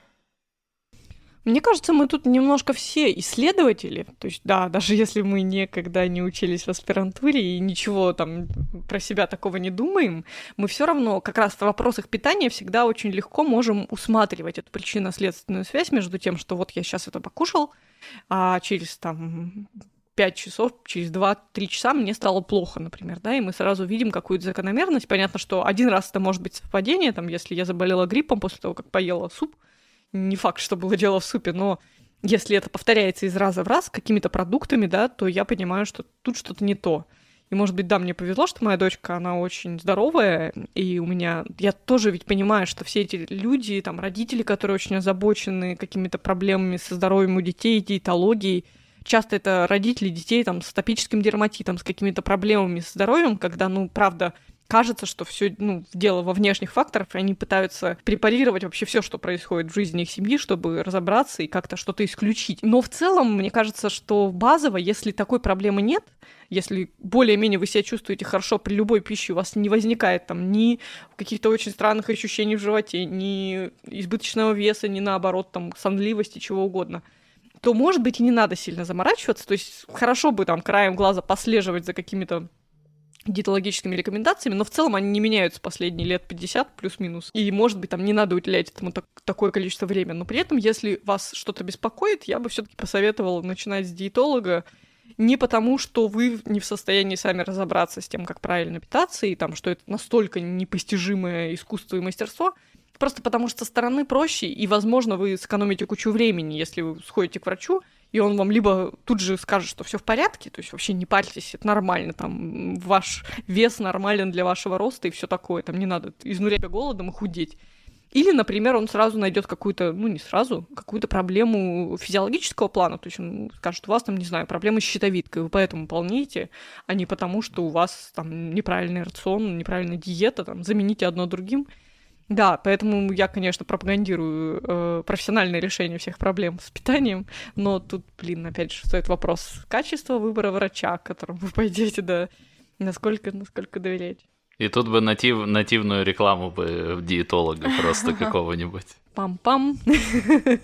Мне кажется, мы тут немножко все исследователи. То есть, да, даже если мы никогда не учились в аспирантуре и ничего там про себя такого не думаем, мы все равно как раз в вопросах питания всегда очень легко можем усматривать эту причинно-следственную связь между тем, что вот я сейчас это покушал, а через там 5 часов, через 2-3 часа мне стало плохо, например, да, и мы сразу видим какую-то закономерность. Понятно, что один раз это может быть совпадение, там, если я заболела гриппом после того, как поела суп, не факт, что было дело в супе, но если это повторяется из раза в раз какими-то продуктами, да, то я понимаю, что тут что-то не то. И, может быть, да, мне повезло, что моя дочка, она очень здоровая, и у меня... Я тоже ведь понимаю, что все эти люди, там, родители, которые очень озабочены какими-то проблемами со здоровьем у детей, диетологией, часто это родители детей, там, с топическим дерматитом, с какими-то проблемами со здоровьем, когда, ну, правда, кажется, что все ну, дело во внешних факторах, и они пытаются препарировать вообще все, что происходит в жизни их семьи, чтобы разобраться и как-то что-то исключить. Но в целом, мне кажется, что базово, если такой проблемы нет, если более-менее вы себя чувствуете хорошо при любой пище, у вас не возникает там ни каких-то очень странных ощущений в животе, ни избыточного веса, ни наоборот там сонливости, чего угодно, то, может быть, и не надо сильно заморачиваться. То есть хорошо бы там краем глаза послеживать за какими-то диетологическими рекомендациями, но в целом они не меняются последние лет 50 плюс-минус. И, может быть, там не надо уделять этому так, такое количество времени. Но при этом, если вас что-то беспокоит, я бы все-таки посоветовала начинать с диетолога, не потому, что вы не в состоянии сами разобраться с тем, как правильно питаться, и там, что это настолько непостижимое искусство и мастерство, просто потому что со стороны проще, и, возможно, вы сэкономите кучу времени, если вы сходите к врачу, и он вам либо тут же скажет, что все в порядке, то есть вообще не парьтесь, это нормально, там ваш вес нормален для вашего роста и все такое, там не надо изнурять голодом и худеть. Или, например, он сразу найдет какую-то, ну не сразу, какую-то проблему физиологического плана, то есть он скажет, у вас там, не знаю, проблемы с щитовидкой, вы поэтому полнеете, а не потому, что у вас там неправильный рацион, неправильная диета, там замените одно другим. Да, поэтому я, конечно, пропагандирую э, профессиональное решение всех проблем с питанием, но тут, блин, опять же, стоит вопрос качества выбора врача, к которому вы пойдете, да, насколько, насколько доверять. И тут бы натив, нативную рекламу бы диетолога просто какого-нибудь. Пам-пам.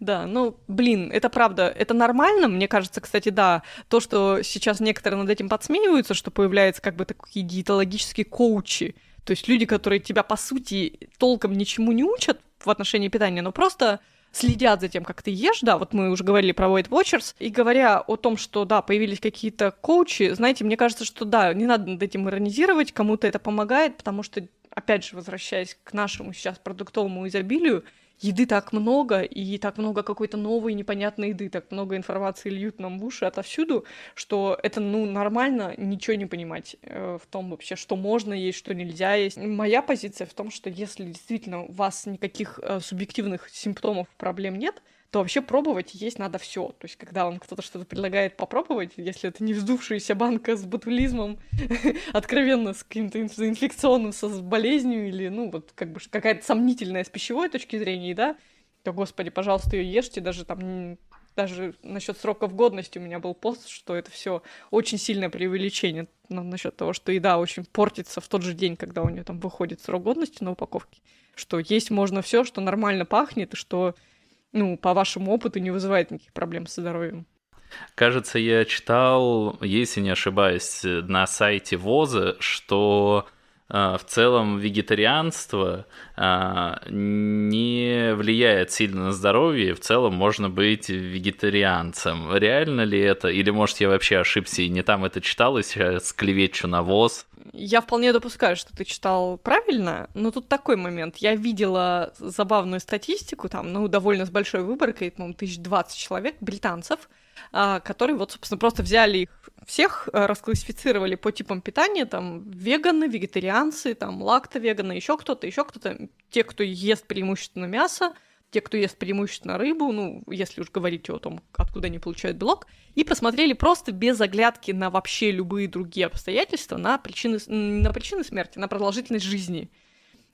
Да, ну, блин, это правда, это нормально, мне кажется, кстати, да, то, что сейчас некоторые над этим подсмеиваются, что появляются как бы такие диетологические коучи, то есть люди, которые тебя, по сути, толком ничему не учат в отношении питания, но просто следят за тем, как ты ешь, да, вот мы уже говорили про Weight Watchers, и говоря о том, что, да, появились какие-то коучи, знаете, мне кажется, что, да, не надо над этим иронизировать, кому-то это помогает, потому что, опять же, возвращаясь к нашему сейчас продуктовому изобилию, еды так много, и так много какой-то новой непонятной еды, так много информации льют нам в уши отовсюду, что это, ну, нормально ничего не понимать э, в том вообще, что можно есть, что нельзя есть. Моя позиция в том, что если действительно у вас никаких э, субъективных симптомов, проблем нет, то вообще пробовать есть надо все. То есть, когда вам кто-то что-то предлагает попробовать, если это не вздувшаяся банка с ботулизмом, откровенно с каким-то инфекционным, с болезнью или, ну, вот как бы какая-то сомнительная с пищевой точки зрения, да, то, господи, пожалуйста, ее ешьте, даже там даже насчет сроков годности у меня был пост, что это все очень сильное преувеличение ну, насчет того, что еда очень портится в тот же день, когда у нее там выходит срок годности на упаковке, что есть можно все, что нормально пахнет, и что ну, по вашему опыту не вызывает никаких проблем со здоровьем? Кажется, я читал, если не ошибаюсь, на сайте ВОЗа, что в целом вегетарианство э, не влияет сильно на здоровье, в целом можно быть вегетарианцем. Реально ли это? Или, может, я вообще ошибся и не там это читал, и сейчас клевечу на ВОЗ? Я вполне допускаю, что ты читал правильно, но тут такой момент. Я видела забавную статистику, там, ну, довольно с большой выборкой, по-моему, 1020 человек, британцев, а, которые вот, собственно, просто взяли их всех, а, расклассифицировали по типам питания, там, веганы, вегетарианцы, там, лакто-веганы, еще кто-то, еще кто-то, те, кто ест преимущественно мясо, те, кто ест преимущественно рыбу, ну, если уж говорить о том, откуда они получают белок, и посмотрели просто без оглядки на вообще любые другие обстоятельства на причины, на причины смерти, на продолжительность жизни.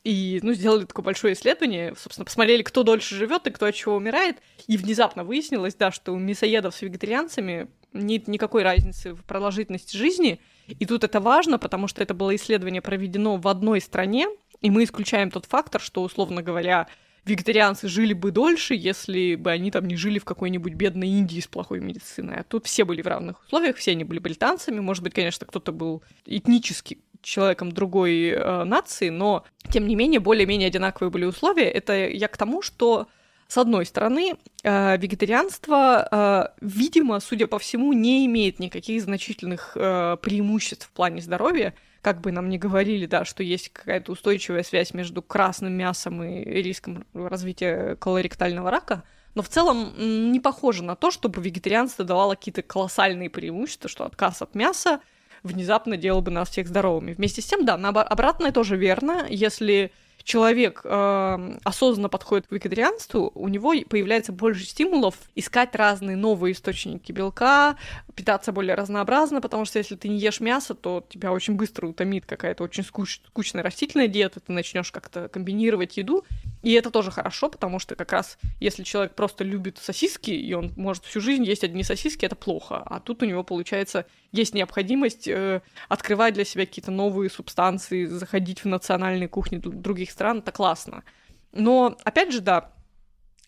И, ну, сделали такое большое исследование, собственно, посмотрели, кто дольше живет и кто от чего умирает, и внезапно выяснилось, да, что у мясоедов с вегетарианцами нет никакой разницы в продолжительности жизни, и тут это важно, потому что это было исследование проведено в одной стране, и мы исключаем тот фактор, что, условно говоря, вегетарианцы жили бы дольше, если бы они там не жили в какой-нибудь бедной Индии с плохой медициной. А тут все были в равных условиях, все они были британцами. Может быть, конечно, кто-то был этнически человеком другой э, нации, но, тем не менее, более-менее одинаковые были условия. Это я к тому, что с одной стороны, э, вегетарианство, э, видимо, судя по всему, не имеет никаких значительных э, преимуществ в плане здоровья, как бы нам ни говорили, да, что есть какая-то устойчивая связь между красным мясом и риском развития колоректального рака, но в целом не похоже на то, чтобы вегетарианство давало какие-то колоссальные преимущества, что отказ от мяса внезапно делал бы нас всех здоровыми. Вместе с тем, да, на обратное тоже верно. Если человек э, осознанно подходит к вегетарианству, у него появляется больше стимулов искать разные новые источники белка, питаться более разнообразно, потому что если ты не ешь мясо, то тебя очень быстро утомит какая-то очень скуч- скучная растительная диета, ты начнешь как-то комбинировать еду, и это тоже хорошо, потому что как раз если человек просто любит сосиски, и он может всю жизнь есть одни сосиски, это плохо, а тут у него получается есть необходимость э, открывать для себя какие-то новые субстанции, заходить в национальные кухни других стран, это классно. Но, опять же, да,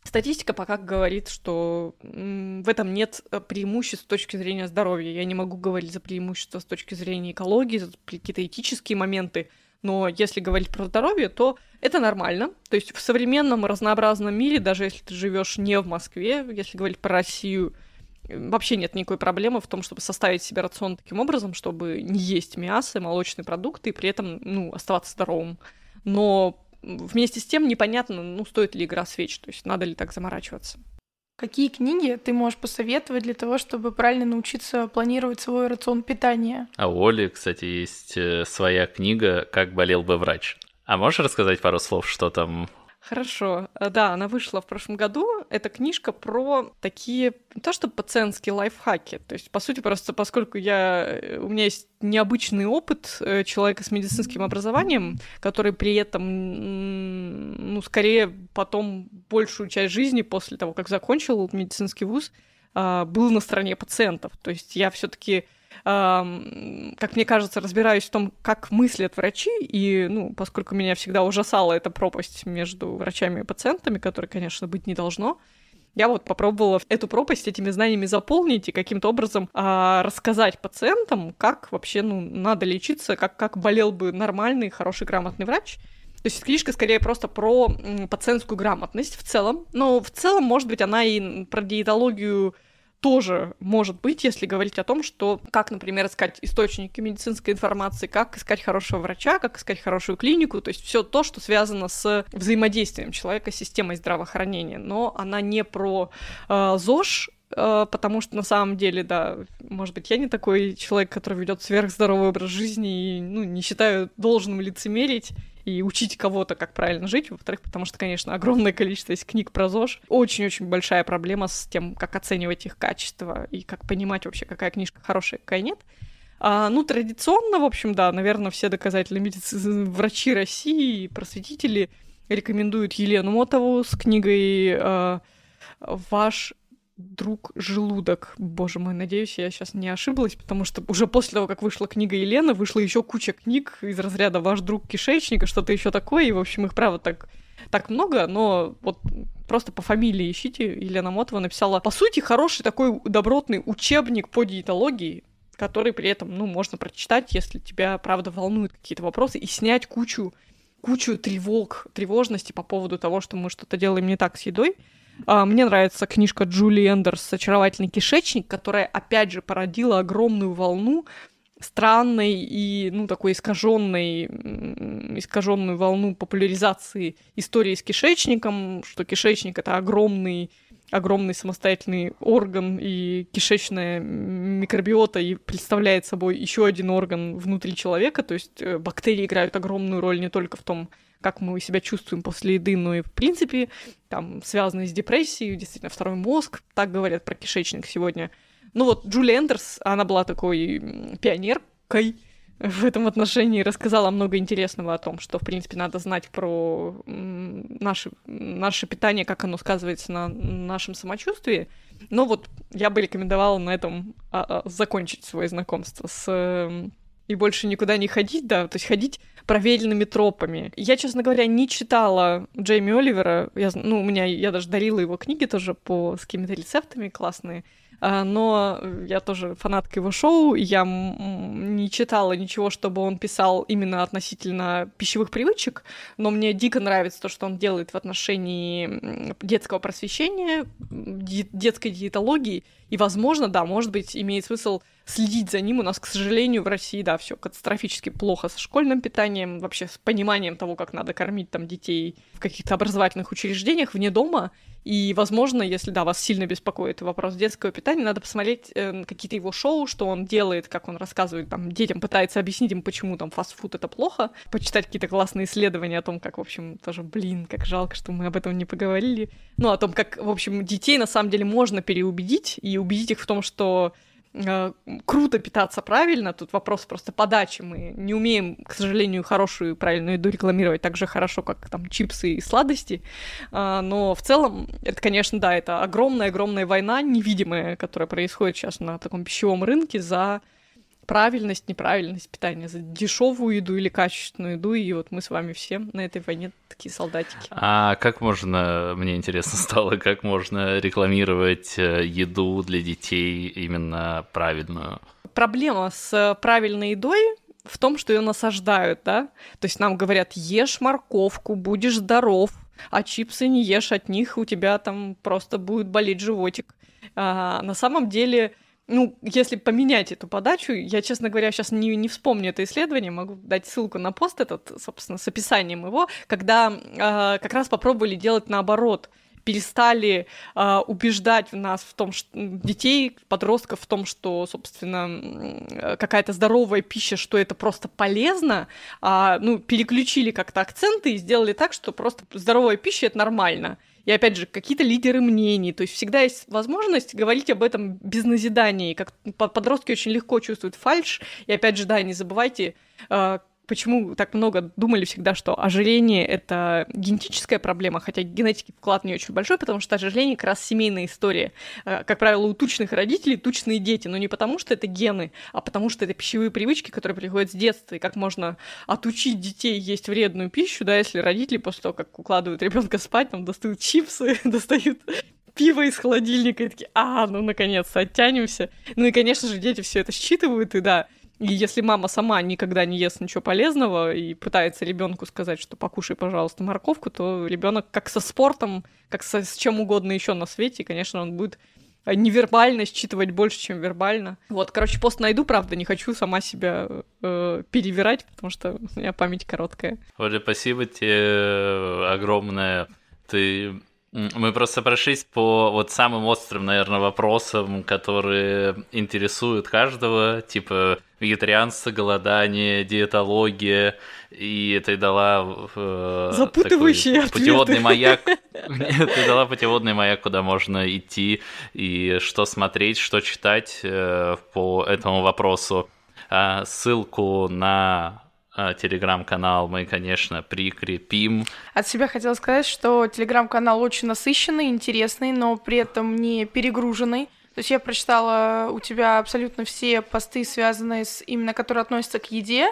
Статистика пока говорит, что в этом нет э, преимуществ с точки зрения здоровья. Я не могу говорить за преимущества с точки зрения экологии, за какие-то этические моменты, но если говорить про здоровье, то это нормально. То есть в современном разнообразном мире, даже если ты живешь не в Москве, если говорить про Россию, вообще нет никакой проблемы в том, чтобы составить себе рацион таким образом, чтобы не есть мясо, молочные продукты и при этом ну, оставаться здоровым. Но вместе с тем непонятно, ну, стоит ли игра свеч, то есть надо ли так заморачиваться. Какие книги ты можешь посоветовать для того, чтобы правильно научиться планировать свой рацион питания? А у Оли, кстати, есть э, своя книга «Как болел бы врач». А можешь рассказать пару слов, что там Хорошо. Э, да, она вышла в прошлом году. Это книжка про такие, не то что пациентские лайфхаки. То есть, по сути, просто поскольку я, э, у меня есть необычный опыт э, человека с медицинским образованием, который при этом, ну, скорее потом большую часть жизни после того, как закончил медицинский вуз, а, был на стороне пациентов. То есть я все-таки как мне кажется, разбираюсь в том, как мыслят врачи, и, ну, поскольку меня всегда ужасала эта пропасть между врачами и пациентами, которой, конечно, быть не должно, я вот попробовала эту пропасть этими знаниями заполнить и каким-то образом а, рассказать пациентам, как вообще ну, надо лечиться, как, как болел бы нормальный, хороший, грамотный врач. То есть книжка скорее просто про пациентскую грамотность в целом. Но в целом, может быть, она и про диетологию тоже может быть, если говорить о том, что как, например, искать источники медицинской информации, как искать хорошего врача, как искать хорошую клинику, то есть все то, что связано с взаимодействием человека с системой здравоохранения. Но она не про э, ЗОЖ, э, потому что на самом деле, да, может быть, я не такой человек, который ведет сверхздоровый образ жизни и ну, не считаю должным лицемерить и учить кого-то, как правильно жить. Во-вторых, потому что, конечно, огромное количество есть книг про ЗОЖ. Очень-очень большая проблема с тем, как оценивать их качество и как понимать вообще, какая книжка хорошая, какая нет. А, ну, традиционно, в общем, да, наверное, все доказательные медицины, врачи России, просветители рекомендуют Елену Мотову с книгой а, «Ваш друг желудок. Боже мой, надеюсь, я сейчас не ошиблась, потому что уже после того, как вышла книга Елены, вышла еще куча книг из разряда Ваш друг кишечника, что-то еще такое, и, в общем, их, правда, так, так много, но вот просто по фамилии ищите. Елена Мотова написала, по сути, хороший такой добротный учебник по диетологии, который при этом, ну, можно прочитать, если тебя, правда, волнуют какие-то вопросы, и снять кучу кучу тревог, тревожности по поводу того, что мы что-то делаем не так с едой. А, мне нравится книжка Джули Эндерс «Очаровательный кишечник», которая, опять же, породила огромную волну странной и, ну, такой искаженной, искаженную волну популяризации истории с кишечником, что кишечник — это огромный огромный самостоятельный орган, и кишечная микробиота и представляет собой еще один орган внутри человека, то есть э, бактерии играют огромную роль не только в том, как мы себя чувствуем после еды, но и в принципе там связанные с депрессией, действительно второй мозг, так говорят про кишечник сегодня. Ну вот Джули Эндерс, она была такой пионеркой, в этом отношении рассказала много интересного о том, что, в принципе, надо знать про наше, наше питание, как оно сказывается на нашем самочувствии. Но вот я бы рекомендовала на этом а, а, закончить свое знакомство с и больше никуда не ходить, да, то есть ходить проверенными тропами. Я, честно говоря, не читала Джейми Оливера, я, ну, у меня, я даже дарила его книги тоже по, с какими-то рецептами классные, а, но я тоже фанатка его шоу, я не читала ничего, чтобы он писал именно относительно пищевых привычек, но мне дико нравится то, что он делает в отношении детского просвещения, детской диетологии, и, возможно, да, может быть, имеет смысл следить за ним. У нас, к сожалению, в России, да, все катастрофически плохо со школьным питанием, вообще с пониманием того, как надо кормить там детей в каких-то образовательных учреждениях вне дома. И, возможно, если, да, вас сильно беспокоит вопрос детского питания, надо посмотреть э, какие-то его шоу, что он делает, как он рассказывает там детям, пытается объяснить им, почему там фастфуд это плохо, почитать какие-то классные исследования о том, как, в общем, тоже, блин, как жалко, что мы об этом не поговорили. Ну, о том, как, в общем, детей на самом деле можно переубедить и убедить их в том, что круто питаться правильно, тут вопрос просто подачи. Мы не умеем, к сожалению, хорошую правильную еду рекламировать так же хорошо, как там чипсы и сладости. А, но в целом, это, конечно, да, это огромная-огромная война невидимая, которая происходит сейчас на таком пищевом рынке за правильность, неправильность питания, за дешевую еду или качественную еду, и вот мы с вами все на этой войне такие солдатики. А как можно, мне интересно стало, как можно рекламировать э, еду для детей именно правильную? Проблема с правильной едой в том, что ее насаждают, да? То есть нам говорят, ешь морковку, будешь здоров, а чипсы не ешь от них, у тебя там просто будет болеть животик. А, на самом деле ну, если поменять эту подачу, я, честно говоря, сейчас не, не вспомню это исследование, могу дать ссылку на пост этот, собственно, с описанием его, когда э, как раз попробовали делать наоборот перестали э, убеждать нас в том, что детей, подростков в том, что, собственно, какая-то здоровая пища, что это просто полезно, а, ну, переключили как-то акценты и сделали так, что просто здоровая пища это нормально. И опять же, какие-то лидеры мнений. То есть всегда есть возможность говорить об этом без назиданий. Как подростки очень легко чувствуют фальш. И опять же, да, не забывайте, а, почему так много думали всегда, что ожирение — это генетическая проблема, хотя генетики вклад не очень большой, потому что ожирение как раз семейная история. Э, как правило, у тучных родителей тучные дети, но не потому что это гены, а потому что это пищевые привычки, которые приходят с детства, и как можно отучить детей есть вредную пищу, да, если родители после того, как укладывают ребенка спать, там достают чипсы, достают пиво из холодильника и такие, а, ну наконец-то оттянемся. Ну и, конечно же, дети все это считывают, и да, и если мама сама никогда не ест ничего полезного и пытается ребенку сказать, что покушай, пожалуйста, морковку, то ребенок как со спортом, как со, с чем угодно еще на свете, конечно, он будет невербально считывать больше, чем вербально. Вот, короче, пост найду, правда, не хочу сама себя э, перевирать, потому что у меня память короткая. Оля, спасибо тебе огромное. Ты мы просто прошлись по вот самым острым, наверное, вопросам, которые интересуют каждого, типа вегетарианство, голодание, диетология, и ты дала э, Запутывающие такой путеводный маяк. Ты дала путеводный маяк, куда можно идти и что смотреть, что читать э, по этому вопросу. А ссылку на а, телеграм-канал мы, конечно, прикрепим. От себя хотела сказать, что телеграм-канал очень насыщенный, интересный, но при этом не перегруженный. То есть я прочитала у тебя абсолютно все посты, связанные с именно, которые относятся к еде.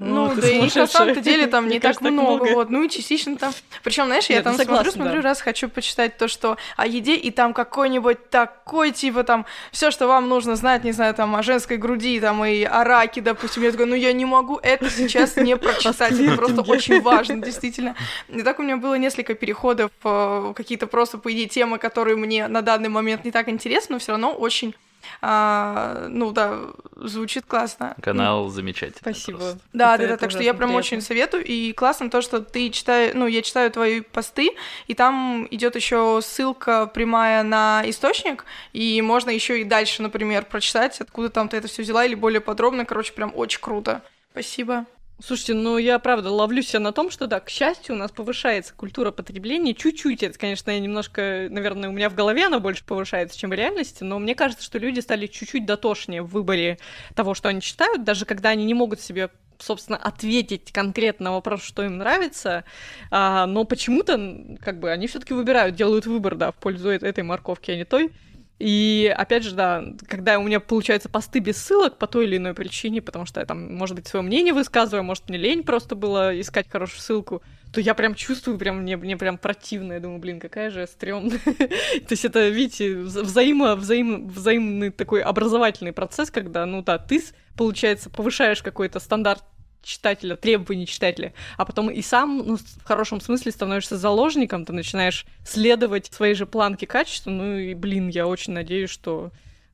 Ну, да и на самом-то деле там не так много, вот, ну и частично там. Причем, знаешь, я там смотрю, смотрю, раз хочу почитать то, что о еде, и там какой-нибудь такой, типа там, все, что вам нужно знать, не знаю, там, о женской груди, там, и о раке, допустим, я такой, ну я не могу это сейчас не прочитать, это просто очень важно, действительно. И так у меня было несколько переходов, э, какие-то просто, по идее, темы, которые мне на данный момент не так интересны, но все равно очень а, ну да, звучит классно. Канал замечательный. Спасибо. Просто. Да, это да, да, так что я прям приятно. очень советую. И классно то, что ты читаешь, ну, я читаю твои посты, и там идет еще ссылка прямая на источник, и можно еще и дальше, например, прочитать, откуда там ты это все взяла, или более подробно. Короче, прям очень круто. Спасибо. Слушайте, ну я правда ловлю себя на том, что да, к счастью, у нас повышается культура потребления чуть-чуть. Это, конечно, я немножко, наверное, у меня в голове она больше повышается, чем в реальности, но мне кажется, что люди стали чуть-чуть дотошнее в выборе того, что они читают, даже когда они не могут себе собственно, ответить конкретно на вопрос, что им нравится, а, но почему-то, как бы, они все-таки выбирают, делают выбор, да, в пользу этой морковки, а не той. И опять же, да, когда у меня получаются посты без ссылок по той или иной причине, потому что я там, может быть, свое мнение высказываю, может, мне лень просто было искать хорошую ссылку, то я прям чувствую, прям мне, мне прям противно. Я думаю, блин, какая же стрёмная. то есть это, видите, взаимо, взаим, взаимный такой образовательный процесс, когда, ну да, ты, получается, повышаешь какой-то стандарт читателя, требований читателя, а потом и сам, ну, в хорошем смысле становишься заложником, ты начинаешь следовать своей же планке качества, ну и, блин, я очень надеюсь, что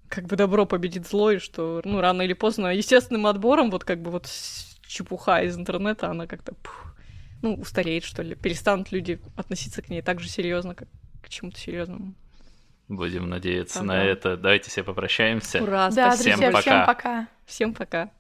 как бы добро победит зло, и что, ну, рано или поздно, естественным отбором, вот как бы вот чепуха из интернета, она как-то, ну, устареет, что ли, перестанут люди относиться к ней так же серьезно, как к чему-то серьезному. Будем надеяться ага. на это. Давайте все попрощаемся. Ура, да, всем друзья, пока. всем пока. Всем пока.